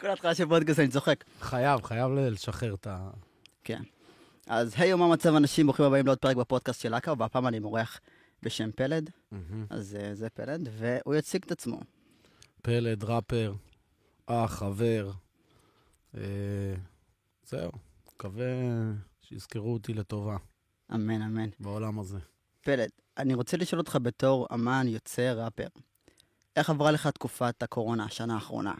כל התחלה של פודקאסט אני צוחק. חייב, חייב לשחרר את ה... כן. אז היי, מה מצב אנשים? ברוכים הבאים לעוד פרק בפודקאסט של אכר, והפעם אני מורח בשם פלד. אז אה, זה פלד, והוא יציג את עצמו. פלד, ראפר, אח, חבר. אה, זהו, מקווה שיזכרו אותי לטובה אמן, אמן. בעולם הזה. פלד, אני רוצה לשאול אותך בתור אמן, יוצר, ראפר. איך עברה לך תקופת הקורונה, השנה האחרונה?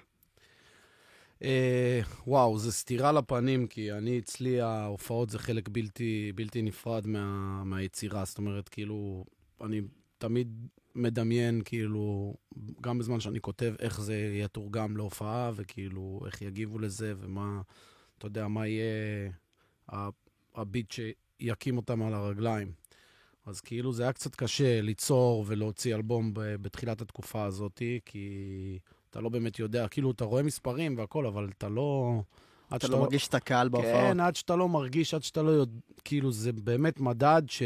אה, וואו, זה סתירה לפנים, כי אני, אצלי ההופעות זה חלק בלתי, בלתי נפרד מה, מהיצירה. זאת אומרת, כאילו, אני תמיד מדמיין, כאילו, גם בזמן שאני כותב, איך זה יתורגם להופעה, וכאילו, איך יגיבו לזה, ומה, אתה יודע, מה יהיה הביט שיקים אותם על הרגליים. אז כאילו זה היה קצת קשה ליצור ולהוציא אלבום בתחילת התקופה הזאת, כי אתה לא באמת יודע, כאילו, אתה רואה מספרים והכל, אבל אתה לא... אתה שאתה לא מרגיש את הקהל בהופעות? כן, עד שאתה לא מרגיש, עד שאתה לא יודע, כאילו, זה באמת מדד ש...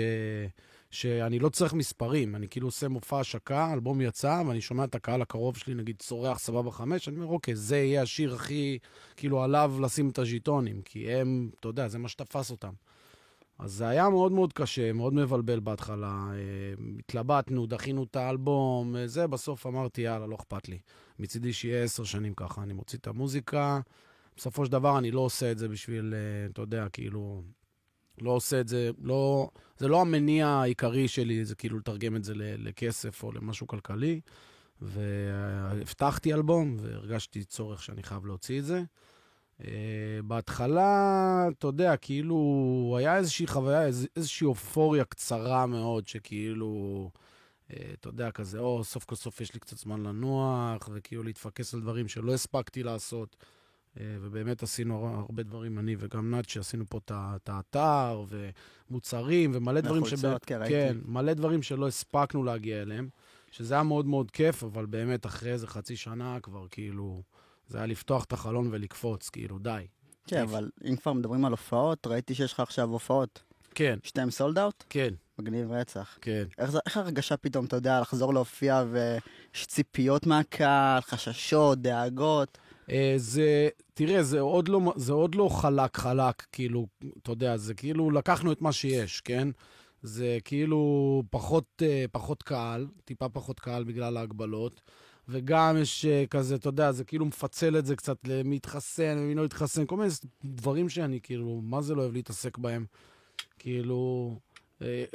שאני לא צריך מספרים. אני כאילו עושה מופע השקה, אלבום יצא, ואני שומע את הקהל הקרוב שלי, נגיד, צורח סבבה חמש, אני אומר, אוקיי, זה יהיה השיר הכי, כאילו, עליו לשים את הז'יטונים, כי הם, אתה יודע, זה מה שתפס אותם. אז זה היה מאוד מאוד קשה, מאוד מבלבל בהתחלה. אה, התלבטנו, דחינו את האלבום, אה, זה, בסוף אמרתי, יאללה, לא אכפת לי. מצידי שיהיה עשר שנים ככה, אני מוציא את המוזיקה. בסופו של דבר אני לא עושה את זה בשביל, אה, אתה יודע, כאילו, לא עושה את זה, לא, זה לא המניע העיקרי שלי, זה כאילו לתרגם את זה לכסף או למשהו כלכלי. והבטחתי אלבום, והרגשתי צורך שאני חייב להוציא את זה. Uh, בהתחלה, אתה יודע, כאילו, היה איזושהי חוויה, איז, איזושהי אופוריה קצרה מאוד, שכאילו, uh, אתה יודע, כזה, או, סוף כל סוף יש לי קצת זמן לנוח, וכאילו להתפקס על דברים שלא הספקתי לעשות. Uh, ובאמת עשינו הר- הרבה דברים, אני וגם נאצ'י, עשינו פה את האתר, ומוצרים, ומלא דברים וחולצות, כן. כן, מלא דברים שלא הספקנו להגיע אליהם, שזה היה מאוד מאוד כיף, אבל באמת אחרי איזה חצי שנה כבר, כאילו, זה היה לפתוח את החלון ולקפוץ, כאילו, די. כן, אבל אם כבר מדברים על הופעות, ראיתי שיש לך עכשיו הופעות. כן, שתיהן סולד אאוט? כן, מגניב רצח. כן. איך זה- איך הרגשה פתאום, אתה יודע, לחזור להופיע ויש ציפיות מהקהל, חששות, דאגות? אה, זה, תראה, זה עוד לא, זה עוד לא חלק חלק, כאילו, אתה יודע, זה כאילו לקחנו את מה שיש, כן? זה כאילו פחות, אה, פחות קהל, טיפה פחות קהל בגלל ההגבלות, וגם יש אה, כזה, אתה יודע, זה כאילו מפצל את זה קצת למי יתחסן ומי לא יתחסן, כל מיני דברים שאני כאילו, מה זה לא אוהב להתעסק בהם? כאילו,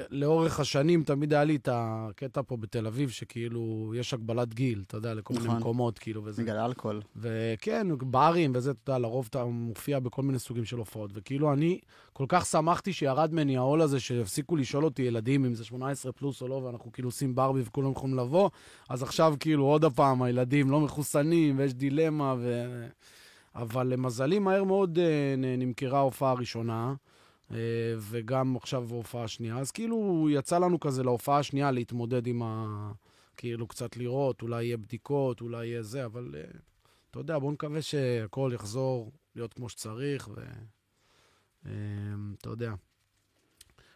לאורך השנים תמיד היה לי את הקטע פה בתל אביב, שכאילו, יש הגבלת גיל, אתה יודע, לכל מיני נכון. מקומות, כאילו, וזה. בגלל אלכוהול. וכן, ברים וזה, אתה יודע, לרוב אתה מופיע בכל מיני סוגים של הופעות. וכאילו, אני כל כך שמחתי שירד ממני העול הזה, שהפסיקו לשאול אותי ילדים אם זה 18 פלוס או לא, ואנחנו כאילו עושים ברבי וכולם יכולים לבוא, אז עכשיו כאילו עוד הפעם הילדים לא מחוסנים ויש דילמה ו... אבל למזלי, מהר מאוד אה, נמכרה ההופעה הראשונה, אה, וגם עכשיו ההופעה השנייה. אז כאילו, יצא לנו כזה להופעה השנייה להתמודד עם ה... כאילו, קצת לראות, אולי יהיה בדיקות, אולי יהיה זה, אבל אה, אתה יודע, בואו נקווה שהכל יחזור להיות כמו שצריך, ו... אה, אתה יודע.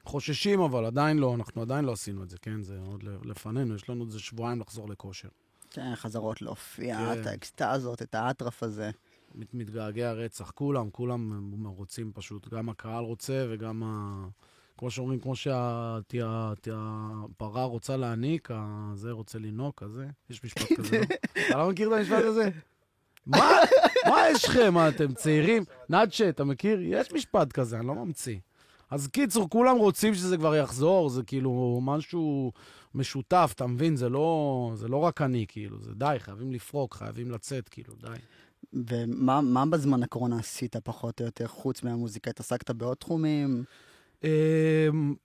חוששים, אבל עדיין לא, אנחנו עדיין לא עשינו את זה, כן? זה עוד לפנינו, יש לנו איזה שבועיים לחזור לכושר. כן, חזרות להופיע, כן. את האקסטזות, את האטרף הזה. מת- מתגעגע רצח, כולם, כולם רוצים פשוט, גם הקהל רוצה וגם ה... כמו שאומרים, כמו שהפרה רוצה להעניק, ה- זה רוצה לינוק, כזה. יש משפט כזה, לא? אתה לא מכיר את המשפט הזה? מה? מה יש לכם? מה, אתם צעירים? נאצ'ה, אתה מכיר? יש משפט כזה, אני לא ממציא. אז קיצור, כולם רוצים שזה כבר יחזור, זה כאילו משהו משותף, אתה מבין? זה לא, זה לא רק אני, כאילו, זה די, חייבים לפרוק, חייבים לצאת, כאילו, די. ומה מה בזמן הקורונה עשית פחות או יותר, חוץ מהמוזיקה? התעסקת בעוד תחומים? אמ,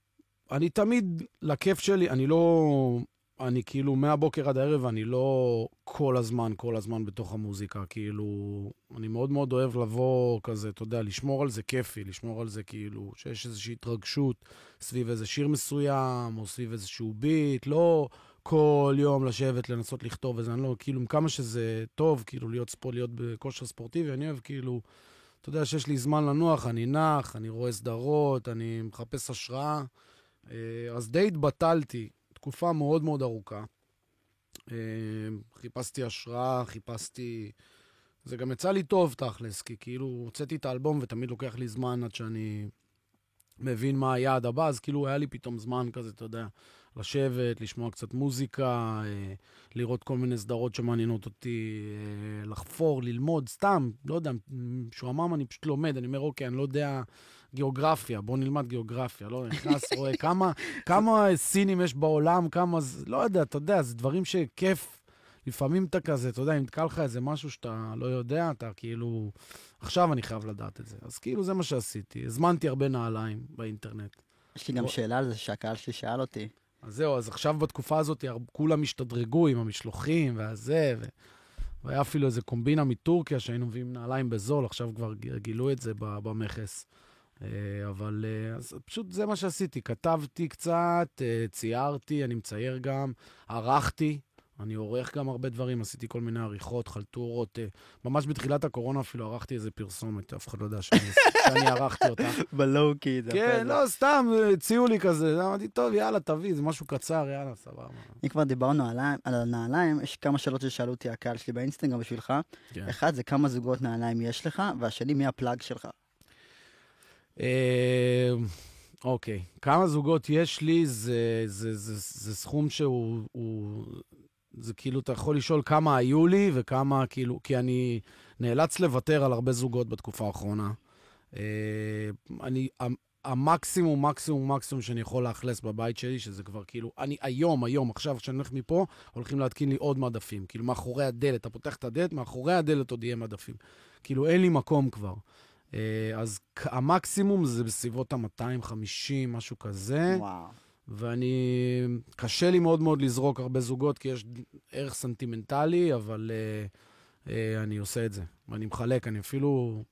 אני תמיד, לכיף שלי, אני לא... אני כאילו מהבוקר עד הערב, אני לא כל הזמן, כל הזמן בתוך המוזיקה. כאילו, אני מאוד מאוד אוהב לבוא כזה, אתה יודע, לשמור על זה כיפי, לשמור על זה כאילו, שיש איזושהי התרגשות סביב איזה שיר מסוים, או סביב איזשהו ביט, לא כל יום לשבת, לנסות לכתוב איזה, אני לא, כאילו, כמה שזה טוב, כאילו, להיות ספורט, להיות בכושר ספורטיבי, אני אוהב כאילו... אתה יודע שיש לי זמן לנוח, אני נח, אני רואה סדרות, אני מחפש השראה. אה, אז די התבטלתי תקופה מאוד מאוד ארוכה. אה, חיפשתי השראה, חיפשתי... זה גם יצא לי טוב, תכלס, כי כאילו הוצאתי את האלבום ותמיד לוקח לי זמן עד שאני מבין מה היעד הבא, אז כאילו היה לי פתאום זמן כזה, אתה יודע, לשבת, לשמוע קצת מוזיקה, אה, לראות כל מיני סדרות שמעניינות אותי, אה, לחפור, ללמוד, סתם, לא יודע, משועמם אני פשוט לומד, אני אומר, אוקיי, אני לא יודע גיאוגרפיה, בוא נלמד גיאוגרפיה, לא נכנס, רואה כמה, כמה סינים יש בעולם, כמה, לא יודע, אתה יודע, זה דברים שכיף. לפעמים אתה כזה, אתה יודע, אם נתקע לך איזה משהו שאתה לא יודע, אתה כאילו, עכשיו אני חייב לדעת את זה. אז כאילו זה מה שעשיתי. הזמנתי הרבה נעליים באינטרנט. יש לי גם שאלה על זה שהקהל שלי שאל אותי. אז זהו, אז עכשיו בתקופה הזאת כולם השתדרגו עם המשלוחים והזה, ו... והיה אפילו איזה קומבינה מטורקיה שהיינו מביאים נעליים בזול, עכשיו כבר גילו את זה במכס. אה, אבל אה, אז פשוט זה מה שעשיתי, כתבתי קצת, אה, ציירתי, אני מצייר גם, ערכתי, אני עורך גם הרבה דברים, עשיתי כל מיני עריכות, חלטורות. אה, ממש בתחילת הקורונה אפילו ערכתי איזה פרסומת, אף אחד לא יודע שאני, שאני ערכתי אותה. בלואו-קי, כן, לא, סתם, הציעו לי כזה, אמרתי, טוב, יאללה, תביא, זה משהו קצר, יאללה, סבבה. אם כבר דיברנו על, על הנעליים, יש כמה שאלות ששאלו אותי הקהל שלי באינסטגרם בשבילך. כן. אחד, זה כמה זוגות נעליים יש לך, והשני, מי הפלאג שלך? אה, אוקיי, כמה זוגות יש לי, זה, זה, זה, זה סכום שהוא, הוא, זה כאילו, אתה יכול לשאול כמה היו לי וכמה, כאילו, כי אני נאלץ לוותר על הרבה זוגות בתקופה האחרונה. אה, אני, המקסימום, מקסימום, מקסימום שאני יכול לאכלס בבית שלי, שזה כבר כאילו, אני היום, היום, עכשיו, כשאני הולך מפה, הולכים להתקין לי עוד מדפים. כאילו, מאחורי הדלת, אתה פותח את הדלת, מאחורי הדלת עוד יהיה מדפים. כאילו, אין לי מקום כבר. אה, אז המקסימום זה בסביבות ה-250, משהו כזה. וואו. ואני, קשה לי מאוד מאוד לזרוק הרבה זוגות, כי יש ערך סנטימנטלי, אבל uh, uh, אני עושה את זה. ואני מחלק, אני אפילו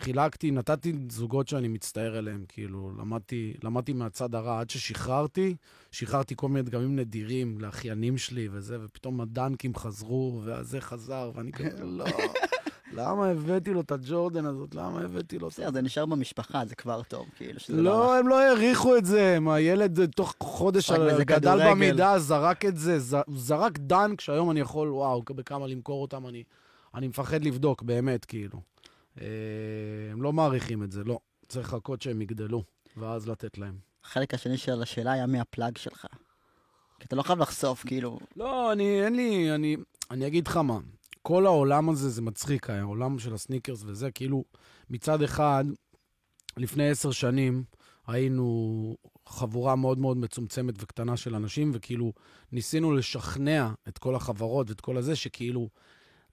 חילקתי, נתתי זוגות שאני מצטער עליהם, כאילו, למדתי, למדתי מהצד הרע. עד ששחררתי, שחררתי כל מיני דגמים נדירים לאחיינים שלי וזה, ופתאום הדנקים חזרו, והזה חזר, ואני כזה, לא. למה הבאתי לו את הג'ורדן הזאת? למה הבאתי לו את זה? זה נשאר במשפחה, זה כבר טוב, כאילו. לא, הם לא העריכו את זה. הילד תוך חודש גדל במידה, זרק את זה, זרק דנק, שהיום אני יכול, וואו, בכמה למכור אותם, אני מפחד לבדוק, באמת, כאילו. אה, הם לא מעריכים את זה, לא. צריך לחכות שהם יגדלו, ואז לתת להם. החלק השני של השאלה היה מי הפלאג שלך. כי אתה לא חייב לחשוף, כאילו... לא, אני, אין לי, אני, אני אגיד לך מה. כל העולם הזה, זה מצחיק, העולם של הסניקרס וזה, כאילו, מצד אחד, לפני עשר שנים היינו חבורה מאוד מאוד מצומצמת וקטנה של אנשים, וכאילו ניסינו לשכנע את כל החברות ואת כל הזה, שכאילו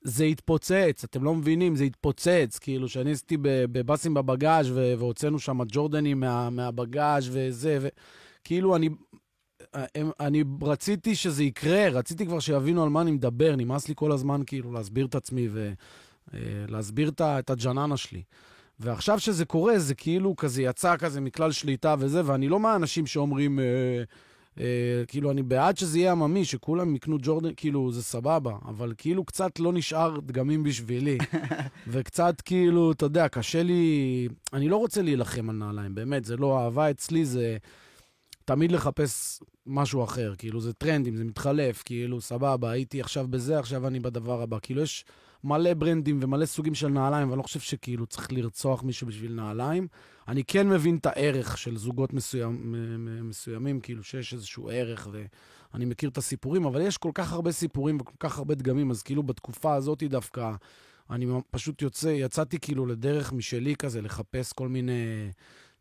זה התפוצץ, אתם לא מבינים, זה התפוצץ. כאילו, שאני עשיתי בבאסים בבגאז' והוצאנו שם ג'ורדנים מה, מהבגאז' וזה, וכאילו, אני אני רציתי שזה יקרה, רציתי כבר שיבינו על מה אני מדבר, נמאס לי כל הזמן כאילו להסביר את עצמי ולהסביר אה, את הג'ננה שלי. ועכשיו שזה קורה, זה כאילו כזה יצא כזה מכלל שליטה וזה, ואני לא מהאנשים שאומרים, אה, אה, כאילו, אני בעד שזה יהיה עממי, שכולם יקנו ג'ורדן, כאילו, זה סבבה, אבל כאילו קצת לא נשאר דגמים בשבילי. וקצת כאילו, אתה יודע, קשה לי, אני לא רוצה להילחם על נעליים, באמת, זה לא אהבה אצלי, זה... תמיד לחפש משהו אחר, כאילו זה טרנדים, זה מתחלף, כאילו סבבה, הייתי עכשיו בזה, עכשיו אני בדבר הבא. כאילו יש מלא ברנדים ומלא סוגים של נעליים, ואני לא חושב שכאילו צריך לרצוח מישהו בשביל נעליים. אני כן מבין את הערך של זוגות מסוים, מסוימים, כאילו שיש איזשהו ערך, ואני מכיר את הסיפורים, אבל יש כל כך הרבה סיפורים וכל כך הרבה דגמים, אז כאילו בתקופה הזאת דווקא, אני פשוט יוצא, יצאתי כאילו לדרך משלי כזה, לחפש כל מיני...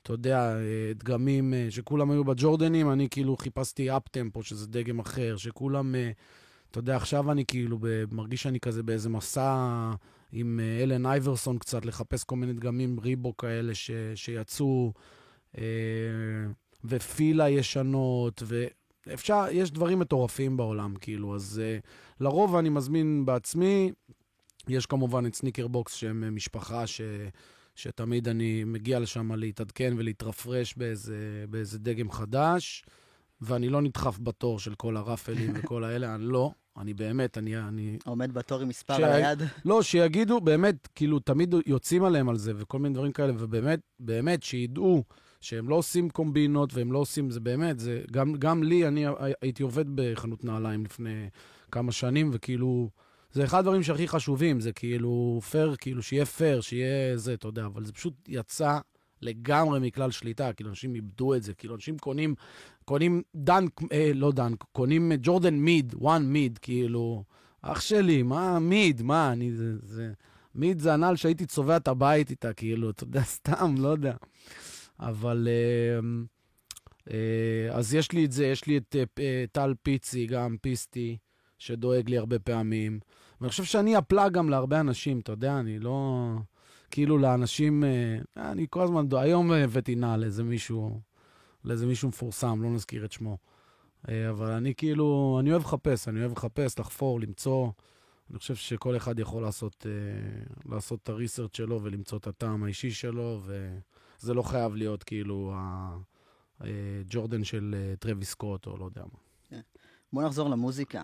אתה יודע, אה, דגמים אה, שכולם היו בג'ורדנים, אני כאילו חיפשתי Uptempo, שזה דגם אחר, שכולם, אה, אתה יודע, עכשיו אני כאילו מרגיש שאני כזה באיזה מסע עם אלן אייברסון קצת, לחפש כל מיני דגמים Reebok כאלה ש, שיצאו, ו Fila ישנות, ואפשר, יש דברים מטורפים בעולם, כאילו, אז לרוב אני מזמין בעצמי. יש כמובן את Sneaker Box, שהם משפחה ש... שתמיד אני מגיע לשם להתעדכן ולהתרפרש באיזה, באיזה דגם חדש, ואני לא נדחף בתור של כל הרפלים וכל האלה, אני לא. אני באמת, אני... אני... עומד בתור עם מספר ש... על היד? לא, שיגידו, באמת, כאילו, תמיד יוצאים עליהם על זה וכל מיני דברים כאלה, ובאמת, באמת, שידעו שהם לא עושים קומבינות והם לא עושים, זה באמת, זה... גם, גם לי, אני הייתי עובד בחנות נעליים לפני כמה שנים, וכאילו, זה אחד הדברים שהכי חשובים, זה כאילו פייר, כאילו שיהיה פייר, שיהיה זה, אתה יודע, אבל זה פשוט יצא לגמרי מכלל שליטה, כאילו אנשים איבדו את זה, כאילו אנשים קונים, קונים Dunk, אה, לא Dunk, קונים ג'ורדן mid, one mid, כאילו, אח שלי, מה mid, מה, אני, זה, זה, mid זה הנעל שהייתי צובע את הבית איתה, כאילו, אתה יודע, סתם, לא יודע. אבל... אה, אה, אז יש לי את זה, יש לי את אה, טל פיצי, גם פיסטי, שדואג לי הרבה פעמים. ואני חושב שאני הפלאג גם להרבה אנשים, אתה יודע, אני לא... כאילו לאנשים, אני כל הזמן, היום הבאתי נעל לאיזה מישהו, לאיזה מישהו מפורסם, לא נזכיר את שמו. אבל אני כאילו, אני אוהב לחפש, אני אוהב לחפש, לחפור, למצוא. אני חושב שכל אחד יכול לעשות, לעשות את הריסרצ' שלו ולמצוא את הטעם האישי שלו, וזה לא חייב להיות כאילו ג'ורדן של אה, טרוויס סקוט, או לא יודע מה. כן. בוא נחזור למוזיקה.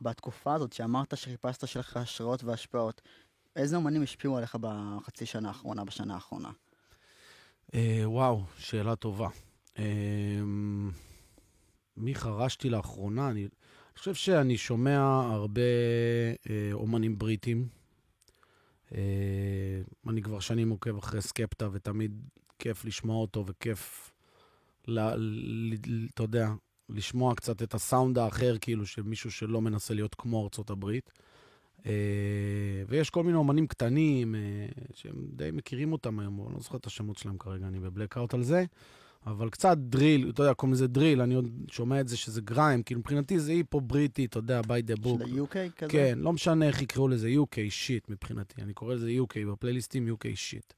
בתקופה הזאת שאמרת שחיפשת שלך השראות והשפעות, איזה אומנים השפיעו עליך בחצי שנה האחרונה, בשנה האחרונה? אה, וואו, שאלה טובה. אה, מי חרשתי לאחרונה? אני, אני חושב שאני שומע הרבה אה, אומנים בריטים. אה, אני כבר שנים עוקב אחרי סקפטה, ותמיד כיף לשמוע אותו וכיף אתה יודע, לשמוע קצת את הסאונד האחר, כאילו, של מישהו שלא מנסה להיות כמו ארצות הברית. Uh, ויש כל מיני אומנים קטנים uh, שהם די מכירים אותם היום, אני לא זוכר את השמות שלהם כרגע, אני בבלקאוט על זה, אבל קצת דריל, אתה יודע, קוראים לזה דריל, אני עוד שומע את זה שזה גריים, כאילו מבחינתי זה היפו בריטי, אתה יודע, by the book. של ה-UK כזה? כן, לא משנה איך יקראו לזה, UK שיט מבחינתי, אני קורא לזה UK, בפלייליסטים UK שיט.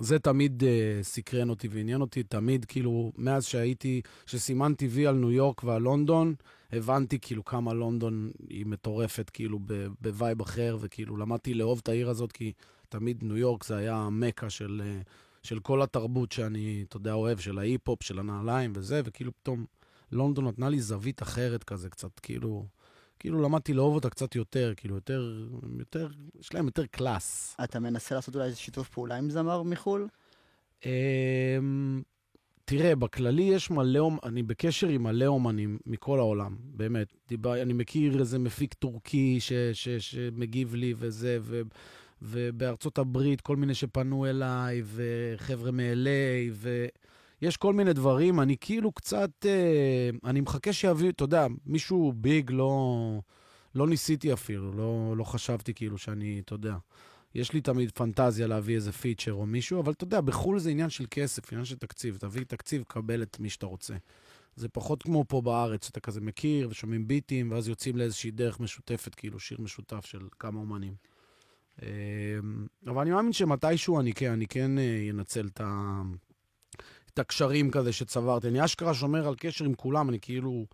זה תמיד אה, סקרן אותי ועניין אותי, תמיד, כאילו, מאז שהייתי, שסימנתי וי על ניו יורק ועל לונדון, הבנתי כאילו כמה לונדון היא מטורפת, כאילו, ב vibe אחר, וכאילו, למדתי לאהוב את העיר הזאת, כי תמיד ניו יורק זה היה המכה של, אה, של כל התרבות שאני, אתה יודע, אוהב, של ההיפ-הופ, של הנעליים וזה, וכאילו פתאום לונדון נתנה לי זווית אחרת כזה, קצת, כאילו... כאילו למדתי לאהוב אותה קצת יותר, כאילו יותר, יותר, יש להם יותר class. אתה מנסה לעשות אולי איזה שיתוף פעולה עם זמר מחו"ל? אמ, תראה, בכללי יש מלא, אני בקשר עם מלא אומנים מכל העולם, באמת. דיבר, אני מכיר איזה מפיק טורקי ש, ש, שמגיב לי וזה, ו, ובארצות הברית כל מיני שפנו אליי, וחבר'ה מ-LA, ו... יש כל מיני דברים, אני כאילו קצת, אה, אני מחכה שיביאו, אתה יודע, מישהו big לא, לא ניסיתי אפילו, לא, לא חשבתי כאילו שאני, אתה יודע, יש לי תמיד פנטזיה להביא איזה פיצ'ר או מישהו, אבל אתה יודע, בחו"ל זה עניין של כסף, עניין של תקציב. תביא תקציב, קבל את מי שאתה רוצה. זה פחות כמו פה בארץ, אתה כזה מכיר ושומעים ביטים, ואז יוצאים לאיזושהי דרך משותפת, כאילו שיר משותף של כמה אומנים. אה, אבל אני מאמין שמתישהו אני כן, אני כן אה, אנצל את ה... את הקשרים כזה שצברתי. אני אשכרה שומר על קשר עם כולם, אני כאילו,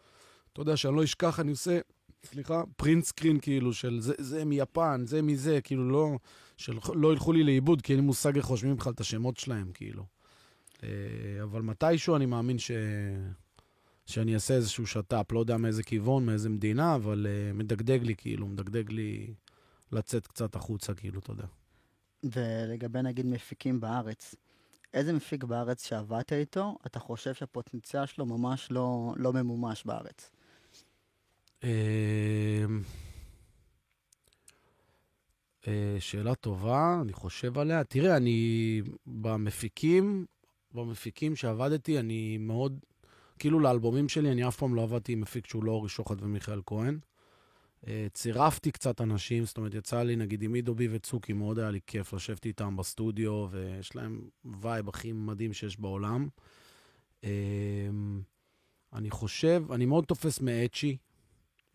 אתה יודע, שאני לא אשכח, אני עושה, סליחה, פרינט סקרין כאילו, של זה, זה מיפן, זה מזה, כאילו לא, שלא ילכו לי לאיבוד, כי אין לי מושג איך רושמים בכלל את השמות שלהם, כאילו. אה, אבל מתישהו אני מאמין ש... שאני אעשה איזשהו שת"פ, לא יודע מאיזה כיוון, מאיזה מדינה, אבל uh, מדגדג לי, כאילו, מדגדג לי לצאת קצת החוצה, כאילו, אתה יודע. ולגבי נגיד מפיקים בארץ, איזה מפיק בארץ שעבדת איתו, אתה חושב שהפוטנציאל שלו ממש לא, לא ממומש בארץ? אמ, אה, שאלה טובה, אני חושב עליה. תראה, אני במפיקים, במפיקים שעבדתי, אני מאוד, כאילו לאלבומים שלי, אני אף פעם לא עבדתי עם מפיק שהוא לא אורי שוחט ומיכאל כהן. אה, צירפתי קצת אנשים, זאת אומרת, יצא לי, נגיד, עם עידו B וצוקי, מאוד היה לי כיף לשבת איתם בסטודיו, ויש להם vibe הכי מדהים שיש בעולם. אמ, אני חושב, אני מאוד תופס מאצ'י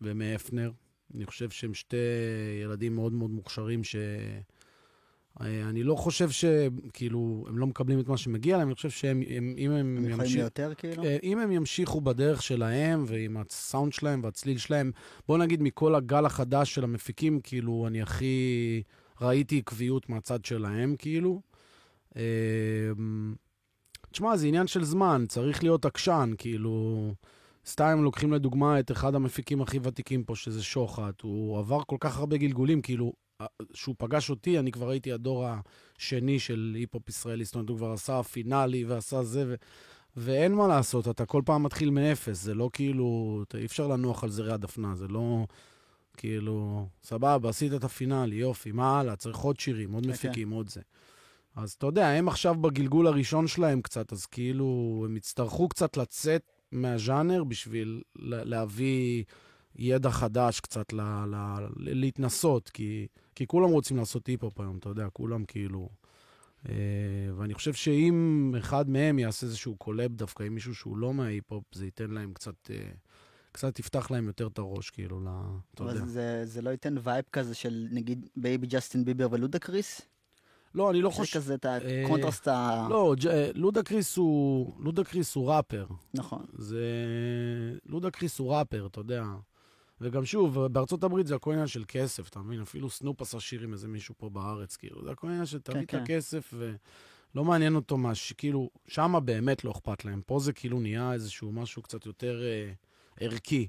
ומהפנר. אני חושב שהם שתי ילדים מאוד מאוד מוכשרים, ש... אה, אני לא חושב שכאילו, הם לא מקבלים את מה שמגיע להם, אני חושב שהם, הם, אם הם, הם ימשיכו... יותר כאילו? אה, אם הם ימשיכו בדרך שלהם, ועם הסאונד שלהם והצליל שלהם, בוא נגיד מכל הגל החדש של המפיקים, כאילו, אני הכי ראיתי עקביות מהצד שלהם, כאילו. אה, תשמע, זה עניין של זמן, צריך להיות עקשן, כאילו... סתם לוקחים לדוגמה את אחד המפיקים הכי ותיקים פה, שזה שוחט. הוא עבר כל כך הרבה גלגולים, כאילו, שהוא פגש אותי, אני כבר הייתי הדור השני של היפ-הופ ישראלי, זאת אומרת, הוא כבר עשה פינאלי ועשה זה, ו... ואין מה לעשות, אתה כל פעם מתחיל מאפס, זה לא כאילו, אתה, אי אפשר לנוח על זרי הדפנה, זה לא כאילו, סבבה, עשית את הפינאלי, יופי, מה הלאה? צריך עוד שירים, עוד כן, מפיקים, עוד זה. אז אתה יודע, הם עכשיו בגלגול הראשון שלהם קצת, אז כאילו, הם יצטרכו קצת לצאת מהז'אנר בשביל לה- להביא ידע חדש קצת, ל- ל- ל- להתנסות, כי, כי כולם רוצים לעשות היפ-הופ היום, אתה יודע, כולם כאילו... אה, ואני חושב שאם אחד מהם יעשה איזשהו collab דווקא עם מישהו שהוא לא מההיפ-הופ, זה ייתן להם קצת, אה, קצת יפתח להם יותר את הראש, כאילו, ל... אתה יודע. זה, זה לא ייתן vibe כזה של נגיד Baby ג'סטין ביבר ולודאקריס? לא, אני לא זה חושב... כזה את אה, הקונטרסט ה... לא, אה, לודאקריס הוא... לודאקריס הוא ראפר. נכון. זה... לודאקריס הוא ראפר, אתה יודע. וגם שוב, בארצות הברית זה הכל עניין של כסף, אתה מבין? אפילו סנופ עשה שיר עם איזה מישהו פה בארץ, כאילו. זה הכל עניין של תביא את כן. הכסף, ולא מעניין אותו מה. כאילו, שמה באמת לא אכפת להם. פה זה כאילו נהיה איזשהו משהו קצת יותר אה, ערכי.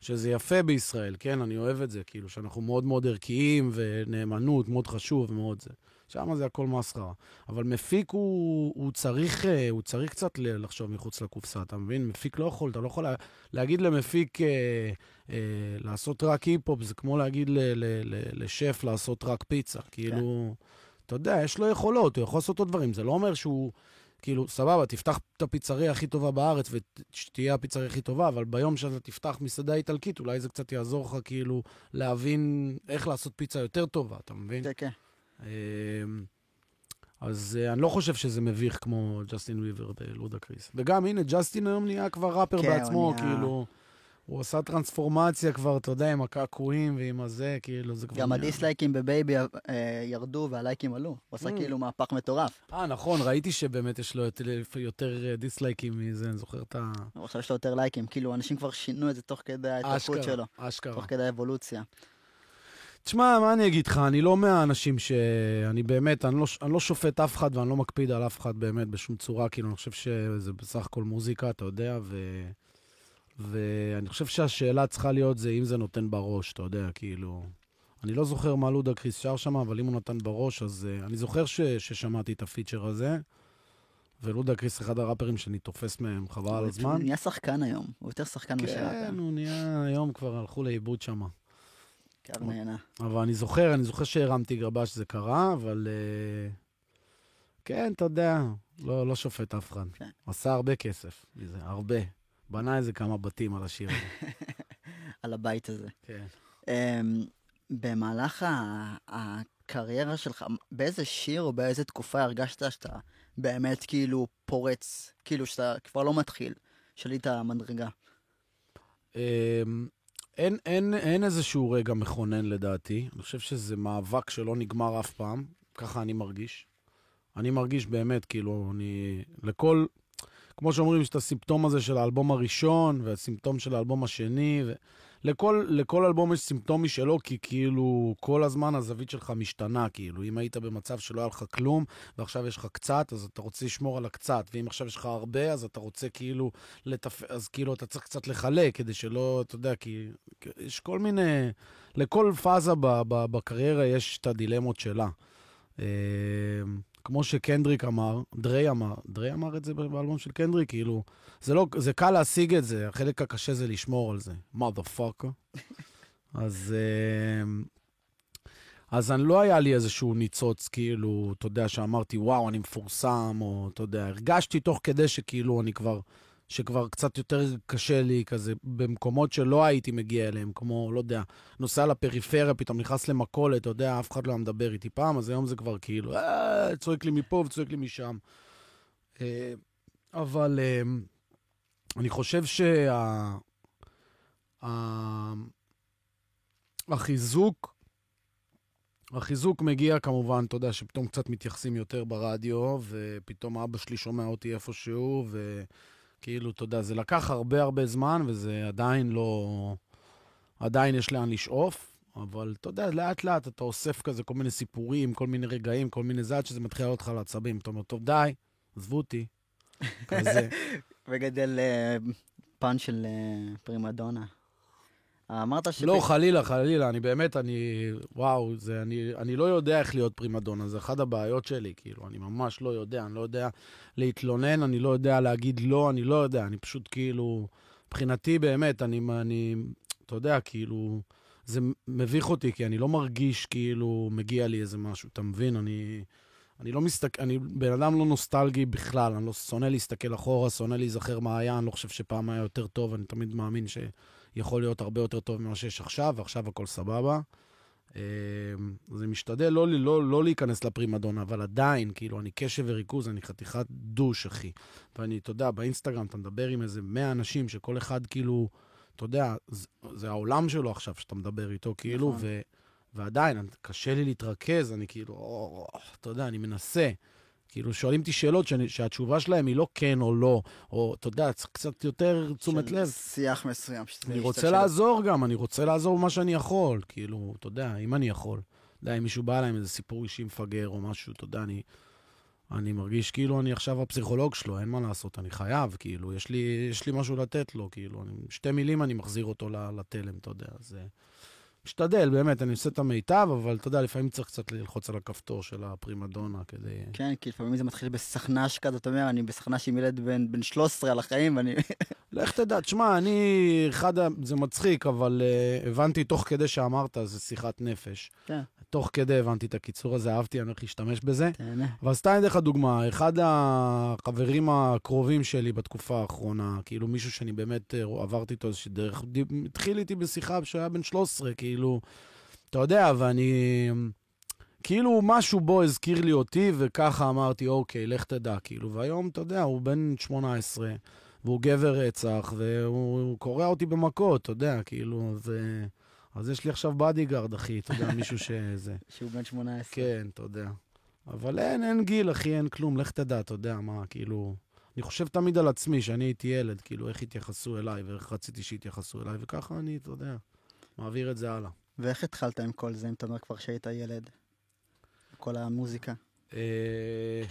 שזה יפה בישראל, כן? אני אוהב את זה, כאילו, שאנחנו מאוד מאוד ערכיים, ונאמנות, מאוד חשוב, מאוד זה. שם זה הכל מסחרה. אבל מפיק הוא, הוא, צריך, אה, הוא צריך קצת לחשוב מחוץ לקופסה, אתה מבין? מפיק לא יכול, אתה לא יכול לה, להגיד למפיק אה, אה, לעשות רק היפ-הופ, זה כמו להגיד ל, ל, ל, לשף לעשות רק פיצה. כאילו, אתה יודע, יש לו יכולות, הוא יכול לעשות עוד דברים. זה לא אומר שהוא, כאילו, סבבה, תפתח את הפיצריה הכי טובה בארץ ושתהיה הפיצריה הכי טובה, אבל ביום שאתה תפתח מסעדה איטלקית, אולי זה קצת יעזור לך כאילו להבין איך לעשות פיצה יותר טובה, אתה מבין? כן, כן. אמ, אז אה, אני לא חושב שזה מביך כמו ג'סטין ביבר ולודאקריס. וגם, הנה, ג'סטין היום נהיה כבר ראפר כן, בעצמו, נהיה- כאילו... הוא עשה טרנספורמציה כבר, אתה יודע, עם הקעקועים ועם הזה, כאילו, זה כבר... גם הדיסלייקים ב Baby אה, ירדו והלייקים עלו. הוא עשה Mm. כאילו מהפך מטורף. אה, נכון, ראיתי שבאמת יש לו יותר, יותר אה, דיסלייקים מזה, אני זוכר את ה... עכשיו יש לו יותר לייקים. כאילו, אנשים כבר שינו את זה תוך כדי ההתפתחות שלו. אשכרה. תוך כדי האבולוציה. תשמע, מה אני אגיד לך, אני לא מהאנשים ש... אני באמת, אני לא, אני לא שופט אף אחד ואני לא מקפיד על אף אחד באמת בשום צורה, כאילו, אני חושב שזה בסך הכל מוזיקה, אתה יודע, ו... ואני חושב שהשאלה צריכה להיות זה אם זה נותן בראש, אתה יודע, כאילו... אני לא זוכר מה לודה קריס שר שם, אבל אם הוא נתן בראש, אז... uh, אני זוכר ש... ששמעתי את הפיצ'ר הזה, ולודה קריס אחד הראפרים שאני תופס מהם, חבל על הוא הזמן. נהיה שחקן היום. הוא יותר שחקן מאשר כן, ראפר. הוא נהיה, היום כבר הלכו לאיבוד שם. קר נהנה. אבל אני זוכר, אני זוכר שהרמתי גרבה שזה קרה, אבל... אה, כן, אתה יודע, לא, לא שופט אף אחד. כן. עשה הרבה כסף מזה, הרבה. בנה איזה כמה בתים על השיר הזה. על הבית הזה. כן. אמ, במהלך ה- הקריירה שלך, באיזה שיר או באיזה תקופה הרגשת שאתה באמת כאילו פורץ, כאילו שאתה כבר לא מתחיל, שלית מדרגה? אמ, אין, אין, אין איזשהו רגע מכונן לדעתי. אני חושב שזה מאבק שלא נגמר אף פעם, ככה אני מרגיש. אני מרגיש באמת, כאילו, אני... לכל... כמו שאומרים, יש את הסימפטום הזה של האלבום הראשון, והסימפטום של האלבום השני, ו... לכל, לכל אלבום יש סימפטום משלו, כי כאילו כל הזמן הזווית שלך משתנה, כאילו. אם היית במצב שלא היה לך כלום, ועכשיו יש לך קצת, אז אתה רוצה לשמור על הקצת, ואם עכשיו יש לך הרבה, אז אתה רוצה כאילו לתפ... אז כאילו אתה צריך קצת לחלק, כדי שלא, אתה יודע, כי יש כל מיני... לכל פאזה ב- ב- בקריירה יש את הדילמות שלה. כמו שקנדריק אמר, דריי אמר, דריי אמר את זה באלבום של קנדריק, כאילו, זה לא, זה קל להשיג את זה, החלק הקשה זה לשמור על זה. mother fucker. אז, אה, אז אני לא היה לי איזשהו ניצוץ, כאילו, אתה יודע, שאמרתי, וואו, אני מפורסם, או, אתה יודע, הרגשתי תוך כדי שכאילו אני כבר, שכבר קצת יותר קשה לי, כזה, במקומות שלא הייתי מגיע אליהם, כמו, לא יודע, נוסע לפריפריה, פתאום נכנס למכולת, אתה יודע, אף אחד לא היה מדבר איתי פעם, אז היום זה כבר כאילו, אה, צועק לי מפה וצועק לי משם. אה, אבל אה, אני חושב שה... ה- החיזוק, מגיע כמובן, אתה יודע, שפתאום קצת מתייחסים יותר ברדיו, ופתאום אבא שלי שומע אותי איפשהו, וכאילו, אתה יודע, זה לקח הרבה הרבה זמן, וזה עדיין לא... עדיין יש לאן לשאוף, אבל אתה יודע, לאט לאט אתה אוסף כזה כל מיני סיפורים, כל מיני רגעים, כל מיני זה, עד שזה מתחיל לעלות לך על עצבים. אתה אומר, טוב, די, עזבו אותי. כזה. וגדל אה, פן של אה, פרימדונה. אמרת ש... לא, חלילה, חלילה, אני באמת, אני, וואו, זה, אני, אני לא יודע איך להיות פרימדונה, זה אחת הבעיות שלי, כאילו, אני ממש לא יודע, אני לא יודע להתלונן, אני לא יודע להגיד לא, אני לא יודע, אני פשוט כאילו, מבחינתי באמת, אני, אני, אתה יודע, כאילו, זה מביך אותי, כי אני לא מרגיש כאילו מגיע לי איזה משהו, אתה מבין? אני, אני לא מסתכל, אני בן אדם לא נוסטלגי בכלל, אני לא שונא להסתכל אחורה, שונא להיזכר מה היה, אני לא חושב שפעם היה יותר טוב, אני תמיד מאמין שיכול להיות הרבה יותר טוב ממה שיש עכשיו, ועכשיו הכל סבבה. אמ, אז אני משתדל לא, לא, לא להיכנס לפרימדונה, אבל עדיין, כאילו, אני קשב וריכוז, אני חתיכת דוש, אחי. ואני, אתה יודע, באינסטגרם אתה מדבר עם איזה 100 אנשים, שכל אחד כאילו, אתה יודע, זה, זה העולם שלו עכשיו שאתה מדבר איתו, כאילו, נכון. ו... ועדיין, קשה לי להתרכז, אני כאילו, או, אתה יודע, אני מנסה. כאילו, שואלים אותי שאלות שאני, שהתשובה שלהם היא לא כן או לא, או, אתה יודע, צריך קצת יותר תשומת של לב. שיח מסוים. אני. רוצה לעזור גם, אני רוצה לעזור במה שאני יכול. כאילו, אתה יודע, אם אני יכול. אתה יודע, אם מישהו בא אליי עם איזה סיפור אישי מפגר או משהו, אתה יודע, אני, אני מרגיש כאילו אני עכשיו הפסיכולוג שלו, אין מה לעשות, אני חייב, כאילו, יש לי, יש לי משהו לתת לו, כאילו, אני, שתי מילים אני מחזיר אותו לתלם, אתה יודע, אז... משתדל, באמת, אני עושה את המיטב, אבל אתה יודע, לפעמים צריך קצת ללחוץ על הכפתור של הפרימדונה כדי... כן, כי לפעמים זה מתחיל בסכנ"ש כזה, אתה אומר, אני בסכנ"ש עם ילד בן, בן 13 על החיים, ואני... לך תדע, תשמע, אני, אחד, זה מצחיק, אבל uh, הבנתי תוך כדי שאמרת, זה שיחת נפש. כן. תוך כדי הבנתי את הקיצור הזה, אהבתי, אני הולך להשתמש בזה. תהנה. אבל סתם אני אתן לך דוגמה, אחד החברים הקרובים שלי בתקופה האחרונה, כאילו מישהו שאני באמת אה, עברתי איתו איזושהי דרך, התחיל איתי בשיחה כשהוא היה בן 13, כאילו, אתה יודע, ואני... כאילו משהו בו הזכיר לי אותי, וככה אמרתי, אוקיי, לך תדע, כאילו. והיום, אתה יודע, הוא בן 18, והוא גבר רצח, והוא קורע אותי במכות, אתה יודע, כאילו, זה... אז יש לי עכשיו bodyguard, אחי, אתה יודע, מישהו שזה... שהוא בן 18. כן, אתה יודע. אבל אין, אין גיל, אחי, אין כלום, לך תדע, אתה יודע מה, כאילו... אני חושב תמיד על עצמי, שאני הייתי ילד, כאילו, איך התייחסו אליי, ואיך רציתי שיתייחסו אליי, וככה אני, אתה יודע, מעביר את זה הלאה. ואיך התחלת עם כל זה, אם אתה אומר כבר שהיית ילד? כל המוזיקה. אה,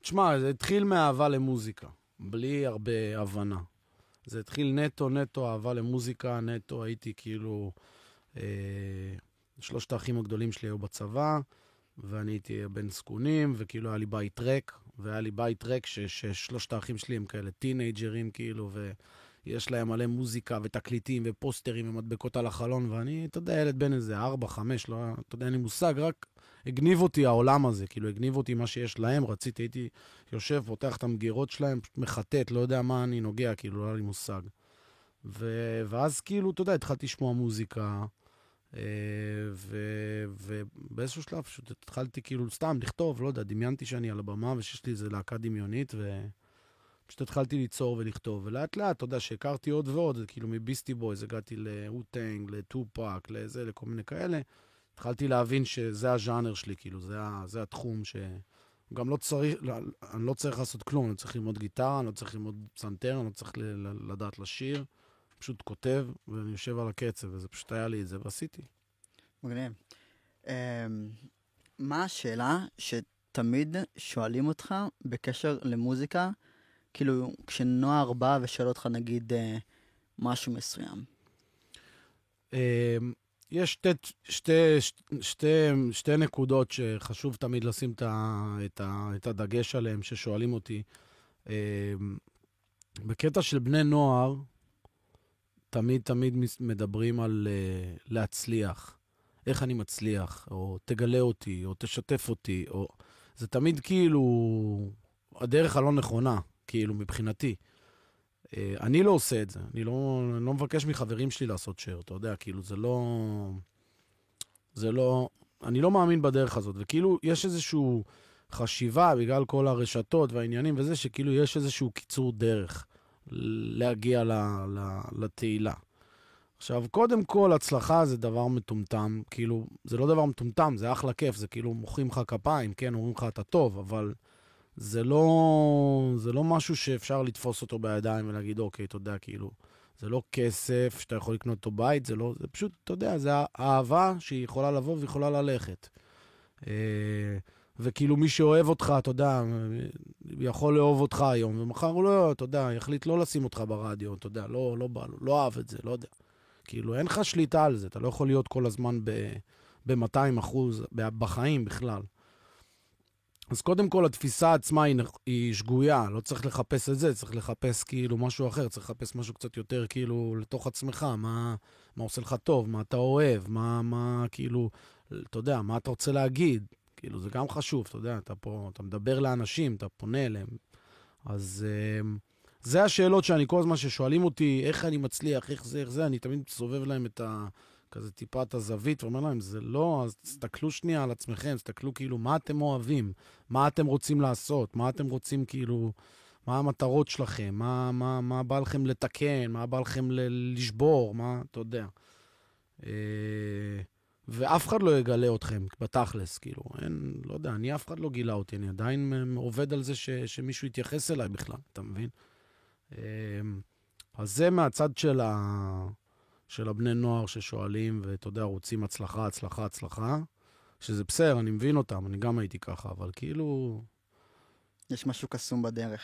תשמע, זה התחיל מאהבה למוזיקה, בלי הרבה הבנה. זה התחיל נטו, נטו אהבה למוזיקה, נטו הייתי כאילו... אה, שלושת האחים הגדולים שלי היו בצבא, ואני הייתי בן זקונים, וכאילו היה לי בית ריק, והיה לי בית ריק ש- ששלושת האחים שלי הם כאלה טינג'רים, כאילו, ויש להם מלא מוזיקה ותקליטים ופוסטרים ומדבקות על החלון, ואני, אתה יודע, ילד בן איזה ארבע, חמש, לא, אתה יודע, אין לי מושג, רק הגניב אותי העולם הזה, כאילו, הגניב אותי מה שיש להם, רציתי, הייתי יושב, פותח את המגירות שלהם, מחטט, לא יודע מה אני נוגע, כאילו, לא היה לי מושג. ו- ואז כאילו, אתה יודע, התחלתי לשמוע מוזיקה, אה, ו- ובאיזשהו שלב פשוט התחלתי כאילו סתם לכתוב, לא יודע, דמיינתי שאני על הבמה ושיש לי איזה להקה דמיונית, ופשוט התחלתי ליצור ולכתוב. ולאט לאט, אתה יודע, שהכרתי עוד ועוד, כאילו מביסטי בויז הגעתי לוו-טאנג, לטופאק, לזה, לכל מיני כאלה, התחלתי להבין שזה הז'אנר שלי, כאילו, זה, זה התחום ש... גם לא צריך, לא, אני לא צריך לעשות כלום, אני צריך ללמוד גיטרה, אני לא צריך ללמוד פסנתר, אני לא צריך ל- ל- לדעת לשיר. פשוט כותב, ואני יושב על הקצב, וזה פשוט היה לי את זה, ועשיתי. מגניב. אמ, מה השאלה שתמיד שואלים אותך בקשר למוזיקה? כאילו, כשנוער בא ושואל אותך, נגיד, אה, משהו מסוים. אה, יש שתי, שתי, שתי, שתי נקודות שחשוב תמיד לשים את, ה, את, ה, את הדגש עליהן, ששואלים אותי. אה, בקטע של בני נוער, תמיד תמיד מדברים על uh, להצליח. איך אני מצליח, או תגלה אותי, או תשתף אותי, או... זה תמיד כאילו הדרך הלא נכונה, כאילו, מבחינתי. Uh, אני לא עושה את זה, אני לא, אני לא מבקש מחברים שלי לעשות שייר, אתה יודע, כאילו, זה לא... זה לא... אני לא מאמין בדרך הזאת, וכאילו, יש איזושהי חשיבה, בגלל כל הרשתות והעניינים וזה, שכאילו יש איזשהו קיצור דרך להגיע ל, ל, לתהילה. עכשיו, קודם כל, הצלחה זה דבר מטומטם, כאילו, זה לא דבר מטומטם, זה אחלה כיף, זה כאילו מוחאים לך כפיים, כן, אומרים לך אתה טוב, אבל זה לא, זה לא משהו שאפשר לתפוס אותו בידיים ולהגיד, אוקיי, אתה יודע, כאילו, זה לא כסף שאתה יכול לקנות אותו בית, זה לא, זה פשוט, אתה יודע, זה אהבה שהיא יכולה לבוא ויכולה ללכת. אה, וכאילו מי שאוהב אותך, אתה יודע, יכול לאהוב אותך היום, ומחר הוא לא, אתה יודע, יחליט לא לשים אותך ברדיו, אתה יודע, לא, לא בא לו, לא אהב את זה, לא יודע. כאילו, אין לך שליטה על זה, אתה לא יכול להיות כל הזמן ב-200 אחוז בחיים בכלל. אז קודם כל, התפיסה עצמה היא, היא שגויה, לא צריך לחפש את זה, צריך לחפש כאילו משהו אחר, צריך לחפש משהו קצת יותר כאילו לתוך עצמך, מה, מה עושה לך טוב, מה אתה אוהב, מה, מה כאילו, אתה יודע, מה אתה רוצה להגיד, כאילו, זה גם חשוב, אתה יודע, אתה פה, אתה מדבר לאנשים, אתה פונה אליהם. אז uh, זה השאלות שאני כל הזמן, ששואלים אותי, איך אני מצליח, איך זה, איך זה, אני תמיד סובב להם את ה... כזה טיפה את הזווית, ואומר להם, זה לא, אז תסתכלו שנייה על עצמכם, תסתכלו כאילו, מה אתם אוהבים, מה אתם רוצים לעשות, מה אתם רוצים כאילו, מה המטרות שלכם, מה, מה, מה בא לכם לתקן, מה בא לכם ל- לשבור, מה, אתה יודע. אה, ואף אחד לא יגלה אתכם בתכלס, כאילו, אין, לא יודע, אני אף אחד לא גילה אותי, אני עדיין עובד על זה ש, שמישהו יתייחס אליי בכלל, אתה מבין? אה, אז זה מהצד של ה... של הבני נוער ששואלים, ואתה יודע, רוצים הצלחה, הצלחה, הצלחה, שזה בסדר, אני מבין אותם, אני גם הייתי ככה, אבל כאילו... יש משהו קסום בדרך.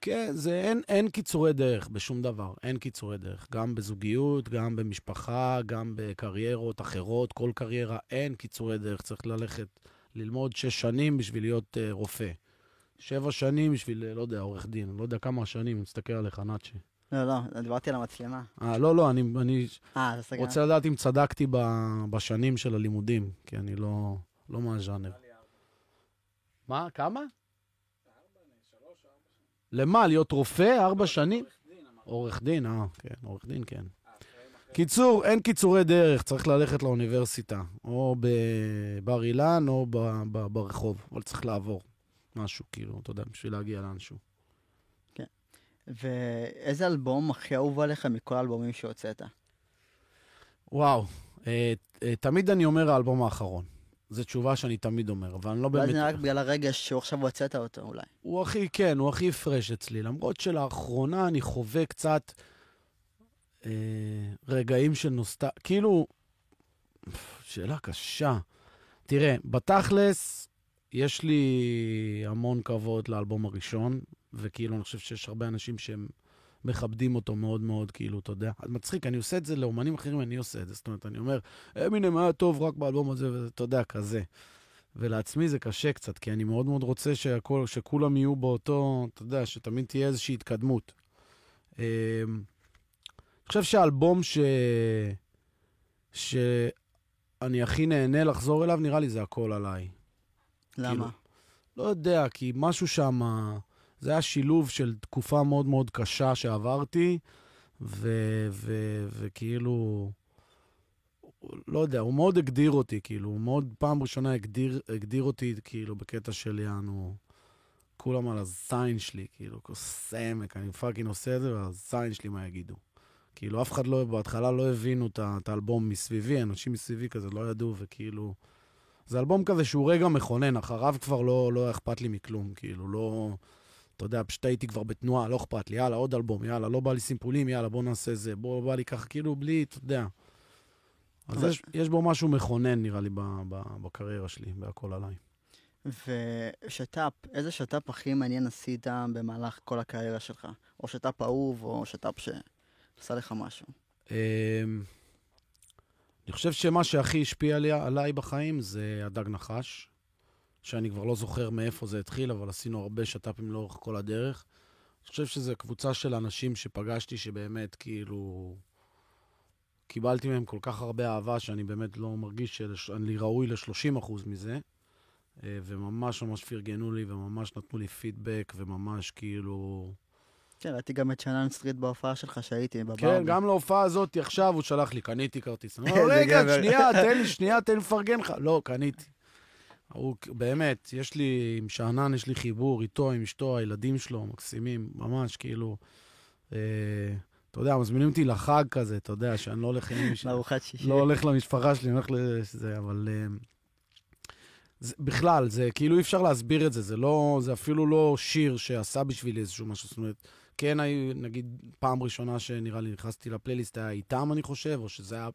כן, זה אין, אין קיצורי דרך בשום דבר, אין קיצורי דרך. גם בזוגיות, גם במשפחה, גם בקריירות אחרות, כל קריירה, אין קיצורי דרך. צריך ללכת ללמוד שש שנים בשביל להיות uh, רופא. שבע שנים בשביל, לא יודע, עורך דין. לא יודע כמה שנים, אני מסתכל עליך, נאצ'י. לא, לא, דיברתי על המצלמה. אה, לא, לא, אני, אני אה, רוצה לדעת אם צדקתי ב, בשנים של הלימודים, כי אני לא, לא מהז'אנר. מה? כמה? למה? להיות רופא? ארבע שנים? עורך דין, אה, כן, עורך דין, כן. קיצור, אין קיצורי דרך, צריך ללכת לאוניברסיטה, או בבר אילן או ברחוב, אבל צריך לעבור משהו, כאילו, אתה יודע, בשביל להגיע לאנשהו. ואיזה אלבום הכי אהוב עליך מכל האלבומים שהוצאת? וואו, אה, אה, תמיד אני אומר האלבום האחרון. זו תשובה שאני תמיד אומר, אבל אני לא באמת... ואז זה רק בגלל הרגש שהוא עכשיו הוצאת אותו אולי. הוא הכי, כן, הוא הכי פרש אצלי. למרות שלאחרונה אני חווה קצת אה, רגעים של נוסט... כאילו, שאלה קשה. תראה, בתכלס, יש לי המון כבוד לאלבום הראשון, וכאילו, אני חושב שיש הרבה אנשים שהם מכבדים אותו מאוד מאוד, כאילו, אתה יודע. מצחיק, אני עושה את זה לאומנים אחרים, אני עושה את זה. זאת אומרת, אני אומר, אמינם היה טוב רק באלבום הזה, ואתה יודע, כזה. ולעצמי זה קשה קצת, כי אני מאוד מאוד רוצה שהכל, שכולם יהיו באותו, אתה יודע, שתמיד תהיה איזושהי התקדמות. אמ, אני חושב שהאלבום ש... שאני הכי נהנה לחזור אליו, נראה לי זה הכל עליי. למה? כאילו, לא יודע, כי משהו שם... שמה... זה היה שילוב של תקופה מאוד מאוד קשה שעברתי, וכאילו, לא יודע, הוא מאוד הגדיר אותי, כאילו, הוא מאוד פעם ראשונה הגדיר, הגדיר אותי, כאילו, בקטע של יענו, כולם על הזין שלי, כאילו, סמק, אני פאקינג עושה את זה, והזין שלי, מה יגידו? כאילו, אף אחד לא, בהתחלה לא הבינו את האלבום מסביבי, אנשים מסביבי כזה לא ידעו, וכאילו... זה אלבום כזה שהוא רגע מכונן, אחריו כבר לא, לא אכפת לי מכלום, כאילו, לא... אתה יודע, פשוט הייתי כבר בתנועה, לא אכפת לי, יאללה, עוד אלבום, יאללה, לא בא לי סימפולים, יאללה, בוא נעשה זה, בוא, בא לי ככה, כאילו, בלי, אתה יודע. אז יש, יש בו משהו מכונן, נראה לי, בקריירה שלי, בהכל עליי. ושת"פ, איזה שת"פ הכי מעניין עשית במהלך כל הקריירה שלך? או שת"פ אהוב, או שת"פ שעשה לך משהו? אמ, אני חושב שמה שהכי השפיע עלי, עליי בחיים זה הדג נחש. שאני כבר לא זוכר מאיפה זה התחיל, אבל עשינו הרבה שת"פים לאורך כל הדרך. אני חושב שזו קבוצה של אנשים שפגשתי, שבאמת, כאילו, קיבלתי מהם כל כך הרבה אהבה, שאני באמת לא מרגיש שאני ראוי ל-30% מזה. אה, וממש ממש פרגנו לי, וממש נתנו לי פידבק, וממש כאילו... כן, ראיתי גם את שנן סטריט בהופעה שלך שהייתי, בברבי. כן, גם להופעה הזאת עכשיו הוא שלח לי, קניתי כרטיס. אני אומר, רגע, שנייה, תן לי, שנייה, תן לי לפרגן לך. לא, קניתי. הוא באמת, יש לי, עם שאנן יש לי חיבור איתו, עם אשתו, הילדים שלו, מקסימים, ממש, כאילו, אה, אתה יודע, מזמינים אותי לחג כזה, אתה יודע, שאני לא הולך עם... שישי. לא הולך למשפחה שלי, אני הולך לזה, אבל... אה, זה, בכלל, זה כאילו אי אפשר להסביר את זה, זה לא, זה אפילו לא שיר שעשה בשבילי איזשהו משהו, זאת אומרת, כן, היו, נגיד, פעם ראשונה שנראה לי נכנסתי לפלייליסט היה איתם, אני חושב, או שזה היה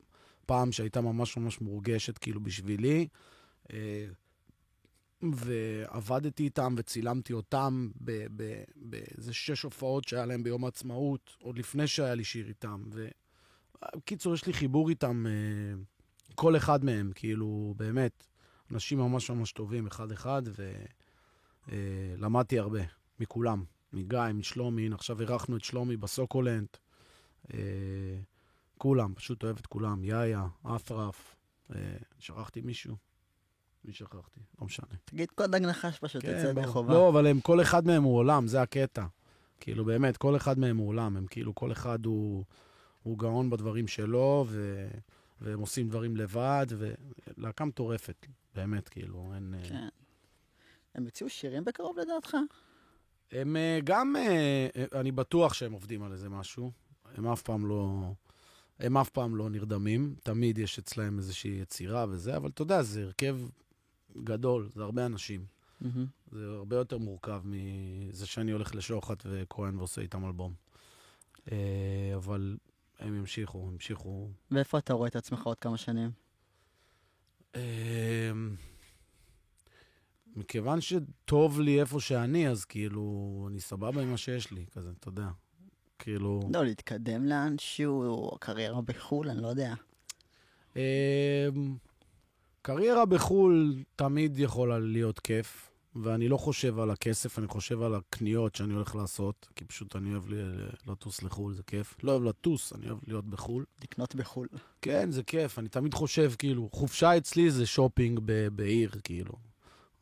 פעם שהייתה ממש ממש מורגשת, כאילו, בשבילי. אה, ועבדתי איתם וצילמתי אותם באיזה שש הופעות שהיה להם ביום העצמאות, עוד לפני שהיה לי שיר איתם. בקיצור, יש לי חיבור איתם, אה, כל אחד מהם, כאילו, באמת, אנשים ממש ממש טובים, אחד-אחד, ולמדתי הרבה, מכולם, מגיא, משלומי, הנה, עכשיו אירחנו את שלומי בסוקולנט. אה, כולם, פשוט אוהב את כולם, יאיה, אפרף, אה, שכחתי מישהו? מי שכחתי? לא משנה. תגיד קוד הגנחש פשוט, כן, יוצא ברור. בחובה. לא, אבל הם, כל אחד מהם הוא עולם, זה הקטע. כאילו, באמת, כל אחד מהם הוא עולם. הם כאילו, כל אחד הוא, הוא גאון בדברים שלו, ו, והם עושים דברים לבד, ולהקה מטורפת, באמת, כאילו, אין... אה, כן. הם יוציאו שירים בקרוב לדעתך? הם אה, גם, אה, אני בטוח שהם עובדים על איזה משהו. הם אף פעם לא... הם אף פעם לא נרדמים, תמיד יש אצלהם איזושהי יצירה וזה, אבל אתה יודע, זה הרכב גדול, זה הרבה אנשים. מהמם. זה הרבה יותר מורכב מזה שאני הולך לשוחט וכהן ועושה איתם אלבום. אה, אבל הם ימשיכו, ימשיכו. ואיפה אתה רואה את עצמך עוד כמה שנים? אה, מכיוון שטוב לי איפה שאני, אז כאילו, אני סבבה עם מה שיש לי, כזה, אתה יודע. כאילו... לא, להתקדם לאנשהו, קריירה בחו"ל, אני לא יודע. קריירה בחו"ל תמיד יכולה להיות כיף, ואני לא חושב על הכסף, אני חושב על הקניות שאני הולך לעשות, כי פשוט אני אוהב לטוס לחו"ל, זה כיף. לא אוהב לטוס, אני אוהב להיות בחו"ל. לקנות בחו"ל. כן, זה כיף, אני תמיד חושב, כאילו, חופשה אצלי זה שופינג ב- בעיר, כאילו.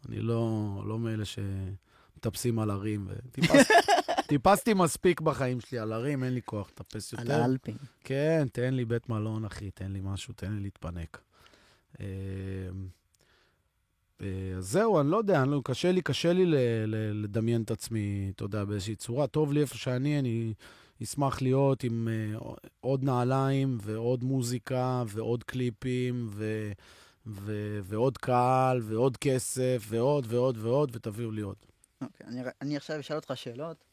אני לא, לא מאלה שמטפסים על הרים. וטיפס, טיפסתי מספיק בחיים שלי על הרים, אין לי כוח לטפס על יותר. האלפים. כן, תן לי בית מלון, אחי, תן לי משהו, תן לי להתפנק. אה, אה, אז זהו, אני לא יודע, אני לא, קשה לי, קשה לי ל, ל, לדמיין את עצמי, אתה יודע, באיזושהי צורה. טוב לי איפה שאני, אני אשמח להיות עם אה, עוד נעליים ועוד מוזיקה ועוד קליפים ו, ו, ועוד קהל ועוד כסף ועוד ועוד ועוד, ותביאו לי עוד. אוקיי, אני, אני עכשיו אשאל אותך שאלות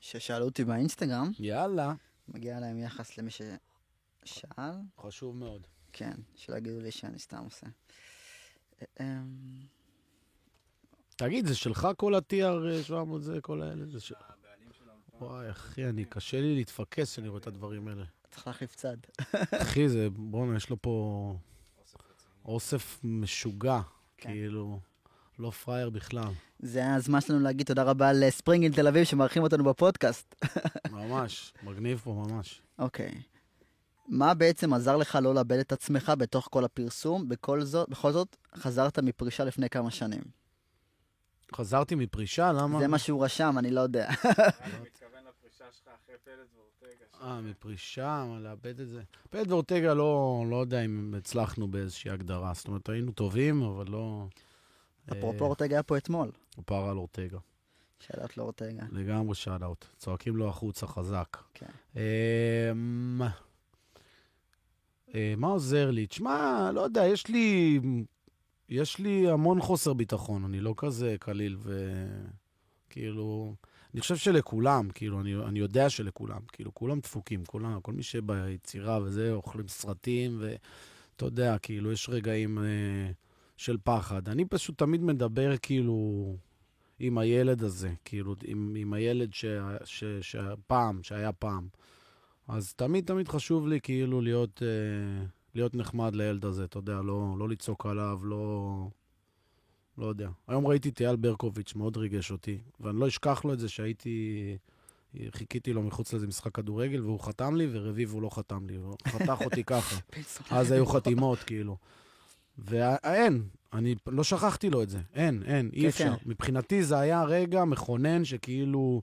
ששאלו אותי באינסטגרם, יאללה. מגיע להם יחס למי ששאל. חשוב מאוד. כן, שלא יגידו לי שאני סתם עושה. אמ, תגיד, זה שלך כל ה-TR 700 זה, כל האלה? זה של... וואי, אחי, אני, קשה לי להתפקס כשאני רואה את הדברים האלה. צריך להחליף צד. אחי, זה, בואנה, יש לו פה אוסף משוגע, כן. כאילו, לא פראייר בכלל. זה הזמן שלנו להגיד תודה רבה לספרינגל תל אביב שמארחים אותנו בפודקאסט. ממש, מגניב פה ממש. אוקיי. מה בעצם עזר לך לא לאבד את עצמך בתוך כל הפרסום? בכל זאת, בכל זאת, חזרת מפרישה לפני כמה שנים. חזרתי מפרישה, למה? זה מה שהוא רשם, אני לא יודע. אני מתכוון לפרישה שלך אחרי פלד ואורטגה. אה, מפרישה, מה, לאבד את זה. פלד ואורטגה לא, לא יודע אם הצלחנו באיזושהי הגדרה. זאת אומרת, היינו טובים, אבל לא... אפרופו אורטגה היה פה אתמול. הוא פרה על אורטגה. שאלות לאורטגה. לגמרי שאט-אאוט. צועקים לו החוצה חזק. כן. אה, מה עוזר לי? תשמע, לא יודע, יש לי... יש לי המון חוסר ביטחון, אני לא כזה קליל ו... כאילו... אני חושב שלכולם, כאילו, אני, אני יודע שלכולם, כאילו, כולם דפוקים, כולם, כל מי שביצירה וזה, אוכלים סרטים, ואתה יודע, כאילו, יש רגעים אה, של פחד. אני פשוט תמיד מדבר, כאילו, עם הילד הזה, כאילו, עם, עם הילד שפעם, שהיה פעם. אז תמיד תמיד חשוב לי כאילו להיות, אה, להיות נחמד לילד הזה, אתה יודע, לא, לא לצעוק עליו, לא... לא יודע. היום ראיתי את אייל ברקוביץ', מאוד ריגש אותי, ואני לא אשכח לו את זה שהייתי... חיכיתי לו מחוץ לאיזה משחק כדורגל, והוא חתם לי, ורביבו לא חתם לי, הוא חתך אותי ככה. אז היו חתימות, כאילו. ואין, אני לא שכחתי לו את זה. אין, אין, אי כן, אפשר. כן. מבחינתי זה היה רגע מכונן שכאילו...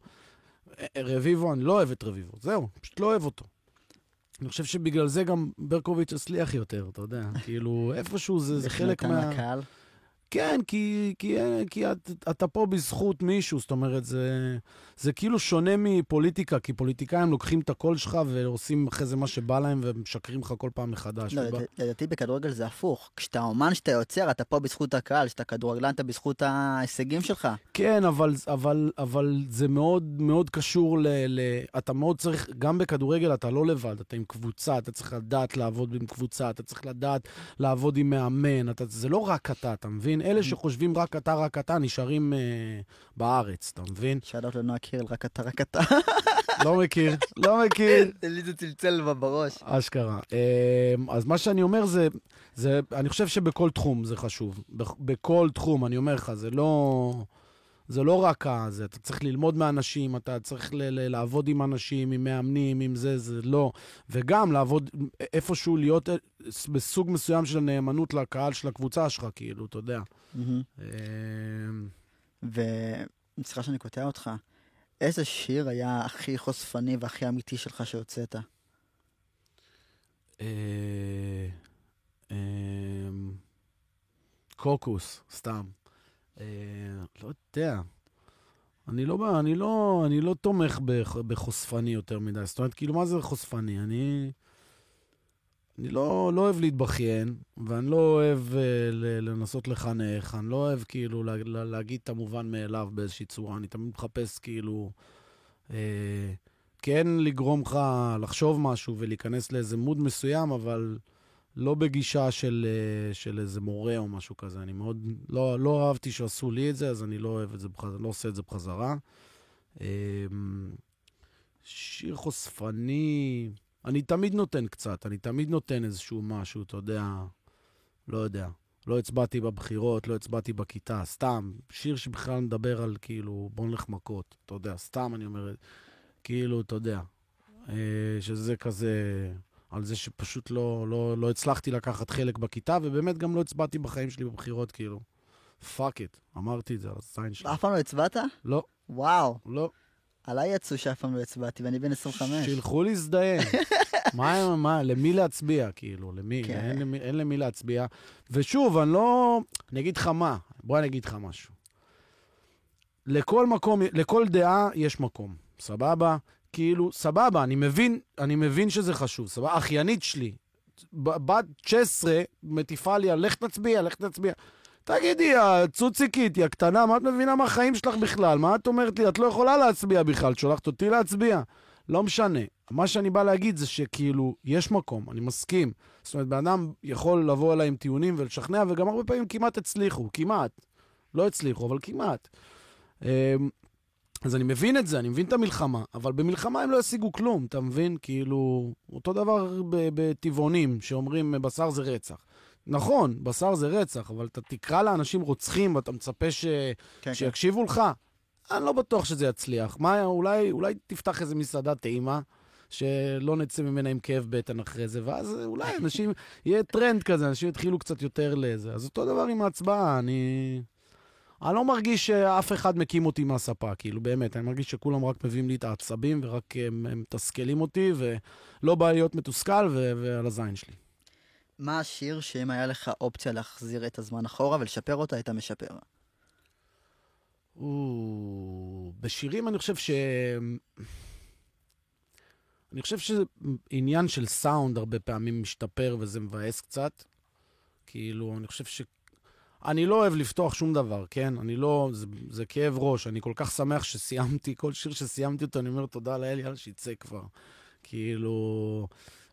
רביבו, אני לא אוהב את רביבו, זהו, פשוט לא אוהב אותו. אני חושב שבגלל זה גם ברקוביץ' הצליח יותר, אתה יודע, כאילו, איפשהו זה, זה חלק מה... לקהל. כן, כי, כי, כי את, אתה פה בזכות מישהו, זאת אומרת, זה, זה כאילו שונה מפוליטיקה, כי פוליטיקאים לוקחים את הקול שלך ועושים אחרי זה מה שבא להם ומשקרים לך כל פעם מחדש. לא, לדעתי בכדורגל זה הפוך. כשאתה אומן, שאתה יוצר, אתה פה בזכות הקהל, כשאתה כדורגלן, אתה בזכות ההישגים שלך. כן, אבל, אבל, אבל זה מאוד מאוד קשור ל, ל... אתה מאוד צריך, גם בכדורגל אתה לא לבד, אתה עם קבוצה, אתה צריך לדעת לעבוד עם קבוצה, אתה צריך לדעת לעבוד עם מאמן, אתה, זה לא רק אתה, אתה מבין? אלה שחושבים רק אתה, רק אתה, נשארים אה, בארץ, אתה מבין? שאלות לנועה קירל, רק אתה, רק אתה. לא מכיר, לא מכיר. לי זה צלצל בראש. אשכרה. אמ, אז מה שאני אומר זה, זה, אני חושב שבכל תחום זה חשוב. בכ- בכל תחום, אני אומר לך, זה לא... זה לא רק זה, אתה צריך ללמוד מאנשים, אתה צריך ל- ל- לעבוד עם אנשים, עם מאמנים, עם זה, זה לא. וגם לעבוד איפשהו, להיות אה, בסוג מסוים של נאמנות לקהל של הקבוצה שלך, כאילו, אתה יודע. מהמם. אמ, וסליחה שאני קוטע אותך, איזה שיר היה הכי חושפני והכי אמיתי שלך שהוצאת? אה, אמ, קוקוס, סתם. אה, לא יודע. אני לא, אני לא, אני לא תומך בח- בחושפני יותר מדי. זאת אומרת, כאילו, מה זה חושפני? אני... אני לא, לא אוהב להתבכיין, ואני לא אוהב אה, לנסות לחנך, אני לא אוהב כאילו לה, לה, להגיד את המובן מאליו באיזושהי צורה, אני תמיד מחפש כאילו אה, כן לגרום לך לחשוב משהו ולהיכנס לאיזה מוד מסוים, אבל לא בגישה של, אה, של איזה מורה או משהו כזה. אני מאוד, לא, לא אהבתי שעשו לי את זה, אז אני לא אוהב את זה, בחזרה, לא עושה את זה בחזרה. אה, שיר חושפני, אני תמיד נותן קצת, אני תמיד נותן איזשהו משהו, אתה יודע, לא יודע. לא הצבעתי בבחירות, לא הצבעתי בכיתה, סתם. שיר שבכלל מדבר על כאילו, בוא נלך מכות, אתה יודע, סתם אני אומר, כאילו, אתה יודע, אה, שזה כזה, על זה שפשוט לא, לא, לא הצלחתי לקחת חלק בכיתה, ובאמת גם לא הצבעתי בחיים שלי בבחירות, כאילו. fuck it, אמרתי את זה על הזין שלי. אף פעם לא הצבעת? לא, וואו, לא. עליי יצאו שאף פעם לא הצבעתי, ואני בן 25. שילכו להזדיין. מה, מה, למי להצביע, כאילו, למי? כן. אין, למי, אין למי להצביע. ושוב, אני לא... אני אגיד לך מה, בוא אני אגיד לך משהו. לכל מקום, לכל דעה יש מקום, סבבה? כאילו, סבבה, אני מבין, אני מבין שזה חשוב, סבבה? אחיינית שלי, בת 16, מטיפה לי, לך תצביע, לך תצביע. תגידי, הצוציקית, היא הקטנה, מה את מבינה מהחיים שלך בכלל? מה את אומרת לי? את לא יכולה להצביע בכלל, שולחת אותי להצביע. לא משנה. מה שאני בא להגיד זה שכאילו, יש מקום, אני מסכים. זאת אומרת, בן אדם יכול לבוא אליי עם טיעונים ולשכנע, וגם הרבה פעמים כמעט הצליחו, כמעט. לא הצליחו, אבל כמעט. אז אני מבין את זה, אני מבין את המלחמה, אבל במלחמה הם לא ישיגו כלום, אתה מבין? כאילו, אותו דבר בטבעונים, שאומרים בשר זה רצח. נכון, בשר זה רצח, אבל אתה תקרא לאנשים רוצחים ואתה מצפה ש... כן, כן. שיקשיבו לך? אני לא בטוח שזה יצליח. מה, אולי, אולי תפתח איזה מסעדה טעימה, שלא נצא ממנה עם כאב בטן אחרי זה, ואז אולי אנשים, יהיה טרנד כזה, אנשים יתחילו קצת יותר לזה. אז אותו דבר עם ההצבעה, אני... אני לא מרגיש שאף אחד מקים אותי מהספה, כאילו, באמת. אני מרגיש שכולם רק מביאים לי את העצבים ורק הם, הם מתסכלים אותי, ולא בא להיות מתוסכל ו- ועל הזין שלי. מה השיר שאם היה לך אופציה להחזיר את הזמן אחורה ולשפר אותה, היית משפר? או, בשירים אני חושב ש... אני חושב שזה עניין של סאונד הרבה פעמים משתפר וזה מבאס קצת. כאילו, אני חושב ש... אני לא אוהב לפתוח שום דבר, כן? אני לא... זה, זה כאב ראש. אני כל כך שמח שסיימתי, כל שיר שסיימתי אותו, אני אומר תודה לאל, יאללה, שיצא כבר. כאילו...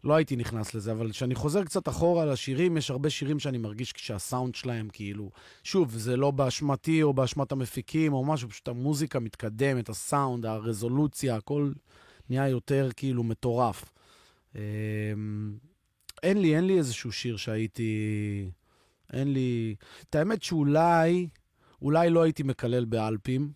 לא הייתי נכנס לזה, אבל כשאני חוזר קצת אחורה לשירים, יש הרבה שירים שאני מרגיש שהסאונד שלהם, כאילו... שוב, זה לא באשמתי או באשמת המפיקים או משהו, פשוט המוזיקה מתקדמת, הסאונד, הרזולוציה, הכל נהיה יותר כאילו מטורף. אמ, אין לי, אין לי איזשהו שיר שהייתי... אין לי... את האמת שאולי, אולי לא הייתי מקלל באלפים.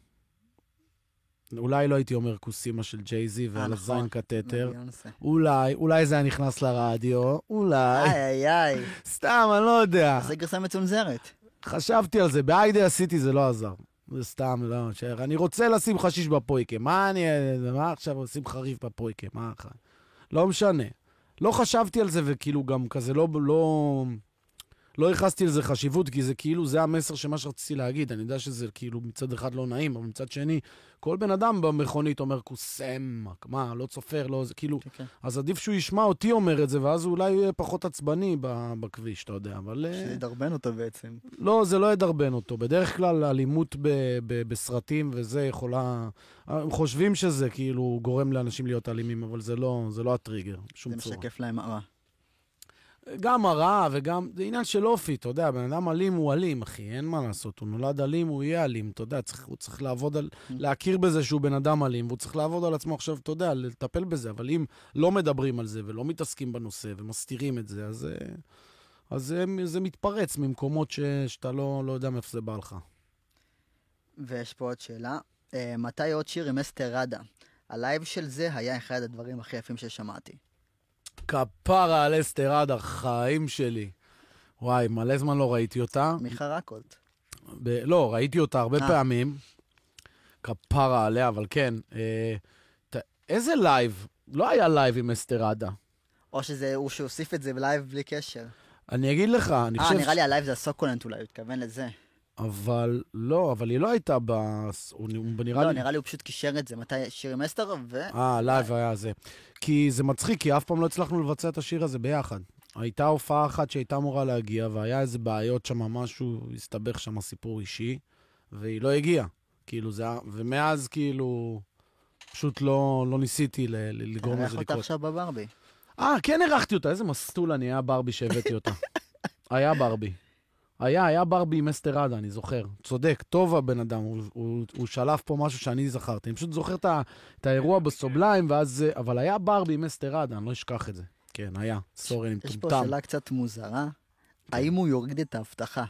אולי לא הייתי אומר כוסימה של ג'ייזי ועל. הזין. ביונסה. אולי, אולי זה היה נכנס לרדיו, אולי. איי איי איי, סתם, אני לא יודע. זה גרסה מצונזרת. חשבתי על זה, בהיידה עשיתי זה לא עזר. זה סתם, לא, שייך. אני רוצה לשים חשיש בפויקה. מה אני, מה עכשיו עושים חריף בפויקה? מה אחר? לא משנה. לא חשבתי על זה, וכאילו גם כזה לא, לא, לא ייחסתי לזה חשיבות, כי זה כאילו, זה המסר של מה שרציתי להגיד. אני יודע שזה כאילו מצד אחד לא נעים, אבל מצד שני, כל בן אדם במכונית אומר כוסמק, מה, לא צופר, לא, זה כאילו... כן, כן. אז עדיף שהוא ישמע אותי אומר את זה, ואז הוא אולי יהיה פחות עצבני בכביש, אתה יודע, אבל... אה, שידרבן אותו בעצם. לא, זה לא ידרבן אותו. בדרך כלל אלימות ב- ב- בסרטים וזה יכולה... הם חושבים שזה כאילו גורם לאנשים להיות אלימים, אבל זה לא, זה לא הטריגר, בשום זה צורה. משקף להם הרע. גם הרע וגם, זה עניין של אופי, אתה יודע, בן אדם אלים הוא אלים, אחי, אין מה לעשות. הוא נולד אלים, הוא יהיה אלים, אתה יודע, צריך, הוא צריך לעבוד על, להכיר בזה שהוא בן אדם אלים, והוא צריך לעבוד על עצמו עכשיו, אתה יודע, לטפל בזה, אבל אם לא מדברים על זה ולא מתעסקים בנושא ומסתירים את זה, אז, אה, אז זה, זה מתפרץ ממקומות ש, שאתה לא, לא יודע מאיפה זה בא לך. ויש פה עוד שאלה. אה, מתי עוד שיר עם אסתר ראדה? ה live של זה היה אחד הדברים הכי יפים ששמעתי. כפרה על אסתר ראדה, חיים שלי. וואי, מלא זמן לא ראיתי אותה. מיכה רקולט. ב- לא, ראיתי אותה הרבה אה. פעמים. כפרה עליה, אבל כן. אה, ת- איזה live? לא היה live עם אסתר ראדה. או שזה הוא שהוסיף את זה ב live בלי קשר. אני אגיד לך, אני אה, חושב... נראה לי ה live זה הסוקולנט אולי, הוא התכוון לזה. אבל לא, אבל היא לא הייתה ב... הוא נראה לא, לי... נראה לי הוא פשוט קישר את זה. מתי שיר עם אסתר, ו... אה, live היה זה. כי זה מצחיק, כי אף פעם לא הצלחנו לבצע את השיר הזה ביחד. הייתה הופעה אחת שהייתה אמורה להגיע, והיה איזה בעיות שם, משהו, הסתבך שם סיפור אישי, והיא לא הגיעה. כאילו זה היה... ומאז כאילו... פשוט לא, לא ניסיתי ל- לגרום לזה אותה לקרות. עכשיו בברבי. אה, כן אירחתי אותה, איזה מסטול אני, היה ברבי שהבאתי אותה. היה ברבי. היה, היה ברבי עם אסתר עדה, אני זוכר. צודק, טוב הבן אדם, הוא, הוא, הוא שלף פה משהו שאני זכרתי. אני פשוט זוכר את, את האירוע בסובליים, ואז... זה- אבל היה ברבי עם אסתר עדה, אני לא אשכח את זה. כן, היה. סורי, אני יש פה מטומטם. שאלה קצת מוזרה. כן. האם הוא יוריד את האבטחה?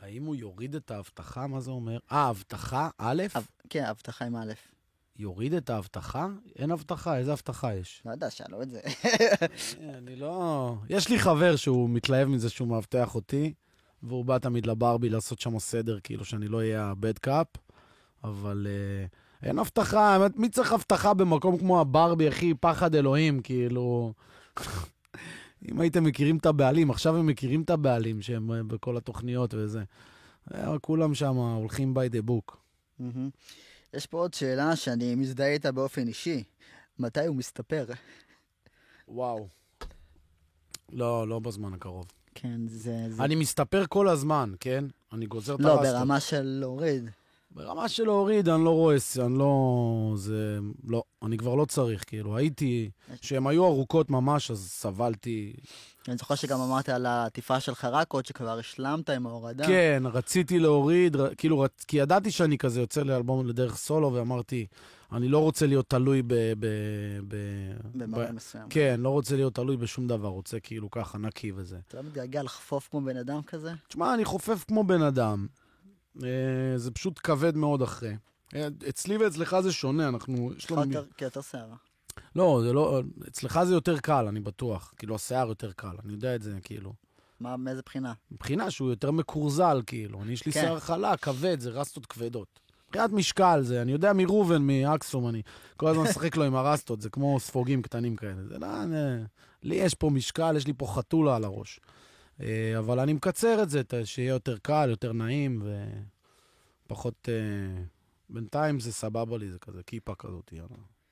האם הוא יוריד את האבטחה? מה זה אומר? אה, אבטחה? א'? אב- כן, אבטחה עם א'. יוריד את האבטחה? אין אבטחה, איזה אבטחה יש? לא יודע, שאלו את זה. אה, אני לא... יש לי חבר שהוא מתלהב מזה שהוא מאבטח אותי, והוא בא תמיד לברבי לעשות שם סדר, כאילו שאני לא אהיה הבד קאפ, אבל uh, אין הבטחה, האמת, מי צריך הבטחה במקום כמו הברבי, אחי? פחד אלוהים, כאילו... אם הייתם מכירים את הבעלים, עכשיו הם מכירים את הבעלים שהם אה, בכל התוכניות וזה. אה, כולם שם הולכים by the book. יש פה עוד שאלה שאני מזדהה איתה באופן אישי. מתי הוא מסתפר? וואו. לא, לא בזמן הקרוב. כן, זה... זה... אני מסתפר כל הזמן, כן? אני גוזר את לא, הרסטות. ברמה של להוריד. ברמה של להוריד, אני לא רואה, אני לא... זה... לא, אני כבר לא צריך, כאילו. הייתי... כשהן היו ארוכות ממש, אז סבלתי. אני זוכר שגם אמרת על העטיפה של חרקות, שכבר השלמת עם ההורדה. כן, רציתי להוריד. כאילו. כי ידעתי שאני כזה יוצא לאלבום לדרך סולו, ואמרתי, אני לא רוצה להיות תלוי ב... ב... ב... במראה מסוים. כן, לא רוצה להיות תלוי בשום דבר, רוצה כאילו ככה נקי וזה. אתה לא מתגעגע לחפוף כמו בן אדם כזה? תשמע, אני חופף כמו בן אדם. אה, זה פשוט כבד מאוד אחרי. אה, אצלי ואצלך זה שונה, אנחנו... יש לנו... כן, יותר שיער. לא, זה לא... אצלך זה יותר קל, אני בטוח. כאילו, השיער יותר קל, אני יודע את זה, כאילו. מה, מאיזה בחינה? מבחינה שהוא יותר מקורזל, כאילו. אני, יש לי כן. שיער חלק, כבד, זה רסטות כבדות. מבחינת משקל זה, אני יודע מראובן, מאקסום, אני כל הזמן משחק לו עם הרסטות, זה כמו ספוגים קטנים כאלה. זה לא... אני- לי יש פה משקל, יש לי פה חתולה על הראש. אה, אבל אני מקצר את זה, שיהיה יותר קל, יותר נעים, ופחות... אה, בינתיים זה סבבה לי, זה כזה כיפה כזאת, יאללה,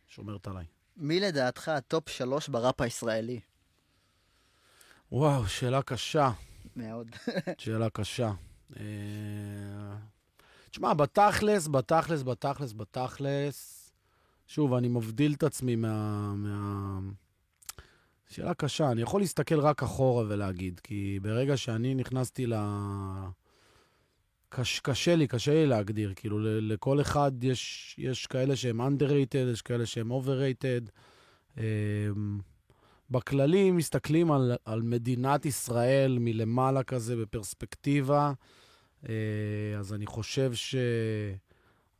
שומרת עליי. מי לדעתך ה top שלוש בראפ הישראלי? וואו, שאלה קשה. מאוד. שאלה קשה. אה, תשמע, בתכלס, בתכלס, בתכלס, בתכלס, שוב, אני מבדיל את עצמי מה... מה... שאלה קשה, אני יכול להסתכל רק אחורה ולהגיד, כי ברגע שאני נכנסתי ל... קש, קשה לי, קשה לי להגדיר, כאילו לכל אחד יש, יש כאלה שהם underrated, יש כאלה שהם overrated. אמ, בכללי מסתכלים על, על מדינת ישראל מלמעלה כזה בפרספקטיבה, אה, אז אני חושב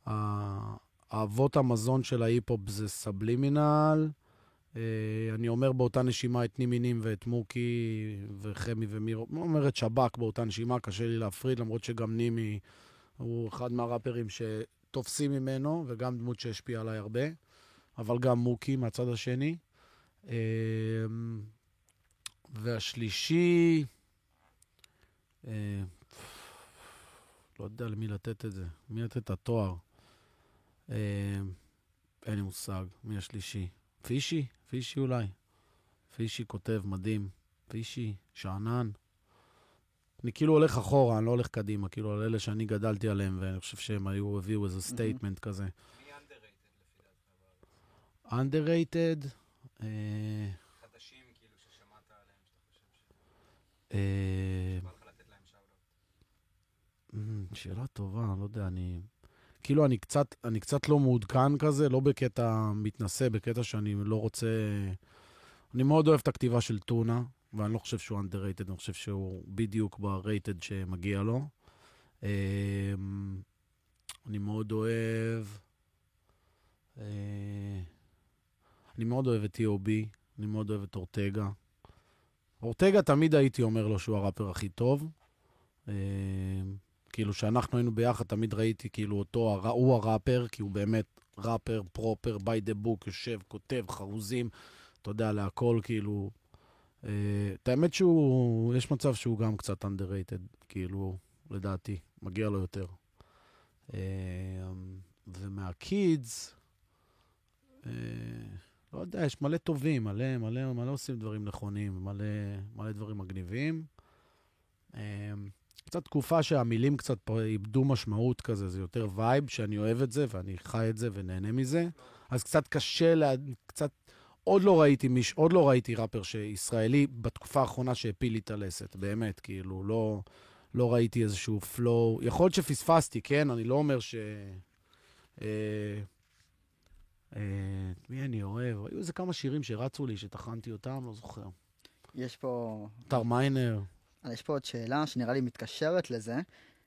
שהאבות המזון של ההיפ-הופ זה סבלימינל. אה, אני אומר באותה נשימה את נימינים ואת מוקי וחמי ומירו, אני אומר את שב"כ באותה נשימה, קשה לי להפריד, למרות שגם נימי הוא אחד מהראפרים שתופסים ממנו, וגם דמות שהשפיעה עליי הרבה, אבל גם מוקי מהצד השני. אמ, והשלישי, אה, לא יודע למי לתת את זה, למי לתת את התואר. אה, אין לי מושג, מי השלישי? פישי? פישי אולי. פישי כותב מדהים. פישי, שאנן. אני כאילו הולך אחורה, אני לא הולך קדימה, כאילו על אלה שאני גדלתי עליהם, ואני חושב שהם היו, הביאו איזה statement כזה. מי underrated לפי דעתך? underrated, אה, חדשים כאילו ששמעת עליהם, שאתה חושב אה, אמ, שאלה טובה, לא יודע, אני... כאילו, אני קצת, אני קצת לא מעודכן כזה, לא בקטע מתנשא, בקטע שאני לא רוצה... אני מאוד אוהב את הכתיבה של טונה, ואני לא חושב שהוא underrated, אני חושב שהוא בדיוק ב-rated שמגיע לו. אמ, אני מאוד אוהב... אה, אני מאוד אוהב את T.O.B, אני מאוד אוהב את אורטגה. אורטגה תמיד הייתי אומר לו שהוא הראפר הכי טוב. כאילו, כשאנחנו היינו ביחד, תמיד ראיתי כאילו אותו, הוא הראפר, כי הוא באמת ראפר proper, by the book, יושב, כותב, חרוזים, אתה יודע, להכל, כאילו... אה, את האמת שהוא, יש מצב שהוא גם קצת underrated, כאילו, לדעתי, מגיע לו יותר. אה, ומה kids, אה, לא יודע, יש מלא טובים, מלא, מלא, מלא עושים דברים נכונים, מלא, מלא דברים מגניבים. קצת תקופה שהמילים קצת איבדו משמעות כזה, זה יותר vibe, שאני אוהב את זה, ואני חי את זה ונהנה מזה. אז קצת קשה, לה, קצת... עוד לא ראיתי מיש, עוד לא ראיתי ראפר שישראלי בתקופה האחרונה שהפיל לי את הלסת, באמת, כאילו, לא, לא ראיתי איזשהו flow. יכול להיות שפספסתי, כן? אני לא אומר ש... אה, אה, מי אני אוהב? היו איזה כמה שירים שרצו לי, שטחנתי אותם, לא זוכר. יש פה... טר מיינר. יש פה עוד שאלה שנראה לי מתקשרת לזה,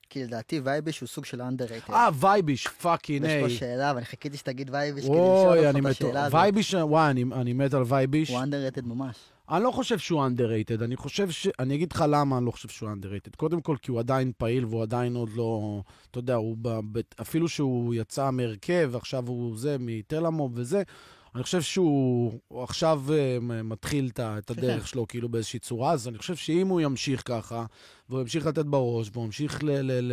כי לדעתי וייביש הוא סוג של underrated. אה, וייביש, fucking A. יש פה שאלה, ואני חיכיתי שתגיד וייביש כדי לשאול אותך את השאלה הזאת. וייביש, וואי, אני, אני מת על וייביש. הוא underrated ממש. אני לא חושב שהוא underrated, אני חושב ש... אני אגיד לך למה אני לא חושב שהוא underrated. קודם כל, כי הוא עדיין פעיל והוא עדיין עוד לא... אתה יודע, הוא ב... אפילו שהוא יצא מהרכב, עכשיו הוא זה, מתלמוב וזה, אני חושב שהוא עכשיו אה, מתחיל את הדרך שלו כאילו באיזושהי צורה, אז אני חושב שאם הוא ימשיך ככה, והוא ימשיך לתת בראש, והוא ימשיך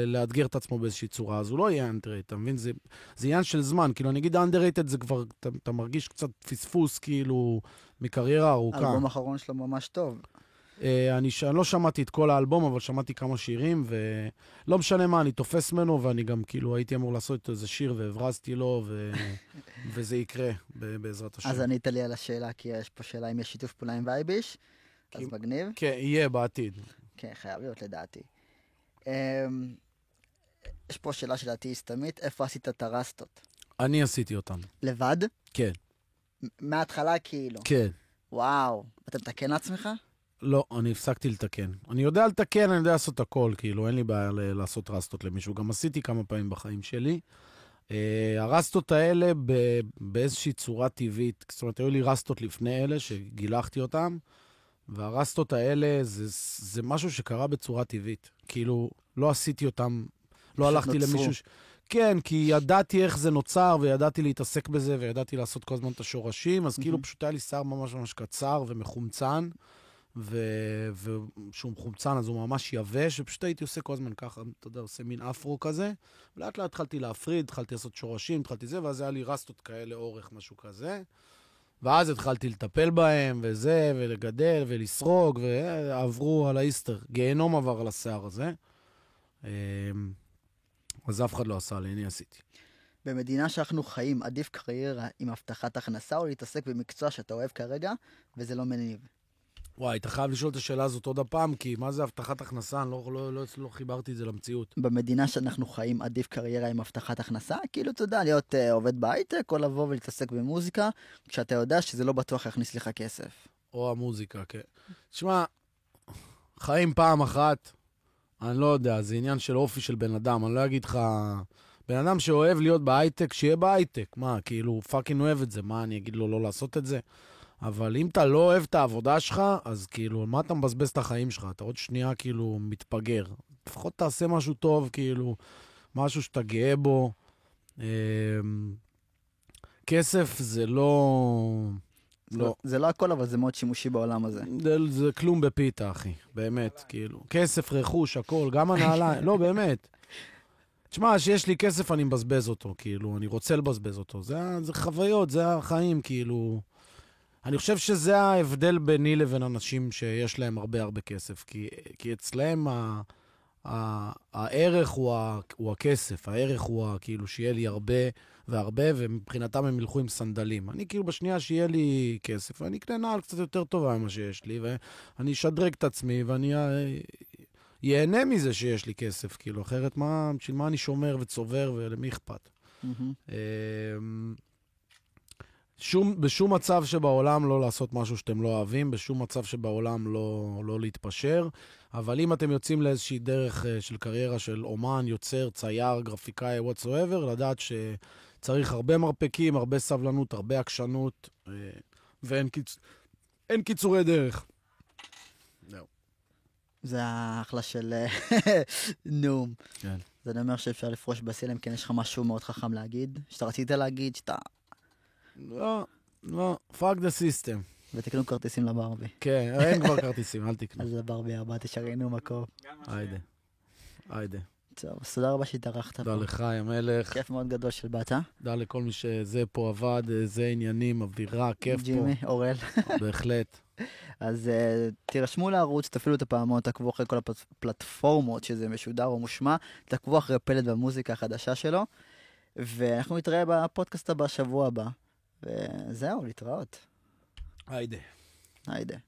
לאתגר את עצמו באיזושהי צורה, אז הוא לא יהיה underrated, אתה מבין? זה, זה עניין של זמן. כאילו, אני אגיד underrated זה כבר, אתה, אתה מרגיש קצת פספוס, כאילו, מקריירה ארוכה. האלבום האחרון שלו ממש טוב. אה, אני, אני לא שמעתי את כל האלבום, אבל שמעתי כמה שירים, ולא משנה מה, אני תופס ממנו, ואני גם כאילו הייתי אמור לעשות איזה שיר והברזתי לו, ו... וזה יקרה, בעזרת השם. אז ענית לי על השאלה, כי יש פה שאלה אם יש שיתוף פעולה עם וייביש, אז מגניב. כן, יהיה בעתיד. כן, חייב להיות לדעתי. אמ, יש פה שאלה שלדעתי סתמית, איפה עשית את הרסטות? אני עשיתי אותן. לבד? כן. מההתחלה כאילו? כן. וואו, אתה מתקן לעצמך? לא, אני הפסקתי לתקן. אני יודע לתקן, אני יודע לעשות הכל, כאילו, אין לי בעיה לעשות רסטות למישהו. גם עשיתי כמה פעמים בחיים שלי. Uh, הרסטות האלה ב- באיזושהי צורה טבעית, זאת אומרת, היו לי רסטות לפני אלה שגילחתי אותם, והרסטות האלה זה, זה משהו שקרה בצורה טבעית. כאילו, לא עשיתי אותם, לא הלכתי נוצרו. למישהו... ש... כן, כי ידעתי איך זה נוצר, וידעתי להתעסק בזה, וידעתי לעשות כל הזמן את השורשים, אז mm-hmm. כאילו פשוט היה לי שיער ממש ממש קצר ומחומצן. ושהוא מחומצן, אז הוא ממש יבש, ופשוט הייתי עושה כל הזמן ככה, אתה יודע, עושה מין אפרו כזה. ולאט לאט התחלתי להפריד, התחלתי לעשות שורשים, התחלתי זה, ואז היה לי רסטות כאלה אורך, משהו כזה. ואז התחלתי לטפל בהם, וזה, ולגדל, ולסרוג, ועברו על האיסטר. גיהנום עבר על השיער הזה. אמ, אז אף אחד לא עשה לי, אני עשיתי. במדינה שאנחנו חיים, עדיף קריירה עם הבטחת הכנסה, או להתעסק במקצוע שאתה אוהב כרגע, וזה לא מניב? וואי, אתה חייב לשאול את השאלה הזאת עוד הפעם, כי מה זה הבטחת הכנסה? אני לא, לא, לא, לא חיברתי את זה למציאות. במדינה שאנחנו חיים עדיף קריירה עם הבטחת הכנסה? כאילו, אתה יודע, להיות uh, עובד בהייטק, או לבוא ולהתעסק במוזיקה, כשאתה יודע שזה לא בטוח יכניס לך כסף. או המוזיקה, כן. תשמע, חיים פעם אחת, אני לא יודע, זה עניין של אופי של בן אדם, אני לא אגיד לך... בן אדם שאוהב להיות בהייטק, שיהיה בהייטק. מה, כאילו, הוא fucking אוהב את זה, מה, אני אגיד לו לא לעשות את זה? אבל אם אתה לא אוהב את העבודה שלך, אז כאילו, מה אתה מבזבז את החיים שלך? אתה עוד שנייה כאילו מתפגר. לפחות תעשה משהו טוב, כאילו, משהו שאתה גאה בו. אמ, כסף זה לא... לא. זה לא הכל, אבל זה מאוד שימושי בעולם הזה. זה, זה כלום בפיתה, אחי. באמת, כאילו. כסף, רכוש, הכל, גם הנעליים. לא, באמת. תשמע, כשיש לי כסף, אני מבזבז אותו, כאילו, אני רוצה לבזבז אותו. זה, זה חוויות, זה החיים, כאילו. אני חושב שזה ההבדל ביני לבין אנשים שיש להם הרבה הרבה כסף, כי, כי אצלהם ה, ה- הערך הוא, ה- הוא הכסף, הערך הוא ה- כאילו שיהיה לי הרבה והרבה, ומבחינתם הם ילכו עם סנדלים. אני כאילו בשנייה שיהיה לי כסף, ואני אקנה נעל קצת יותר טובה ממה שיש לי, ואני אשדרג את עצמי, ואני אה, ייהנה מזה שיש לי כסף, כאילו, אחרת מה, בשביל מה אני שומר וצובר ולמי אכפת? מהמם. שום, בשום מצב שבעולם לא לעשות משהו שאתם לא אוהבים, בשום מצב שבעולם לא, לא להתפשר, אבל אם אתם יוצאים לאיזושהי דרך אה, של קריירה של אומן, יוצר, צייר, גרפיקאי, whatsoever, לדעת שצריך הרבה מרפקים, הרבה סבלנות, הרבה עקשנות, אה, ואין קיצ... אין קיצורי דרך. זהו. זה האחלה של אה, נאום. כן. אז אני אומר שאפשר לפרוש אם כן יש לך משהו מאוד חכם להגיד, שאתה רצית להגיד, שאתה... לא, לא, fuck the system. ותקנו כרטיסים לברבי. כן, אין כבר כרטיסים, אל תקנו. אז לברבי הבא תשריינו מקום. היידה. היידה. טוב, אז תודה רבה שהתארחת פה. תודה לך, יא מלך. כיף מאוד גדול שבאת. תודה לכל מי שזה פה עבד, זה עניינים, אווירה, כיף ג'ימי, אוראל. פה. בהחלט. אז uh, תירשמו לערוץ, תפעילו את הפעמון, תעקבו אחרי כל הפלטפורמות שזה משודר או מושמע, תעקבו אחרי פלט במוזיקה החדשה שלו, ואנחנו נתראה בפודקאסט הבא, שבוע הבא. וזהו, להתראות. היידה. היידה.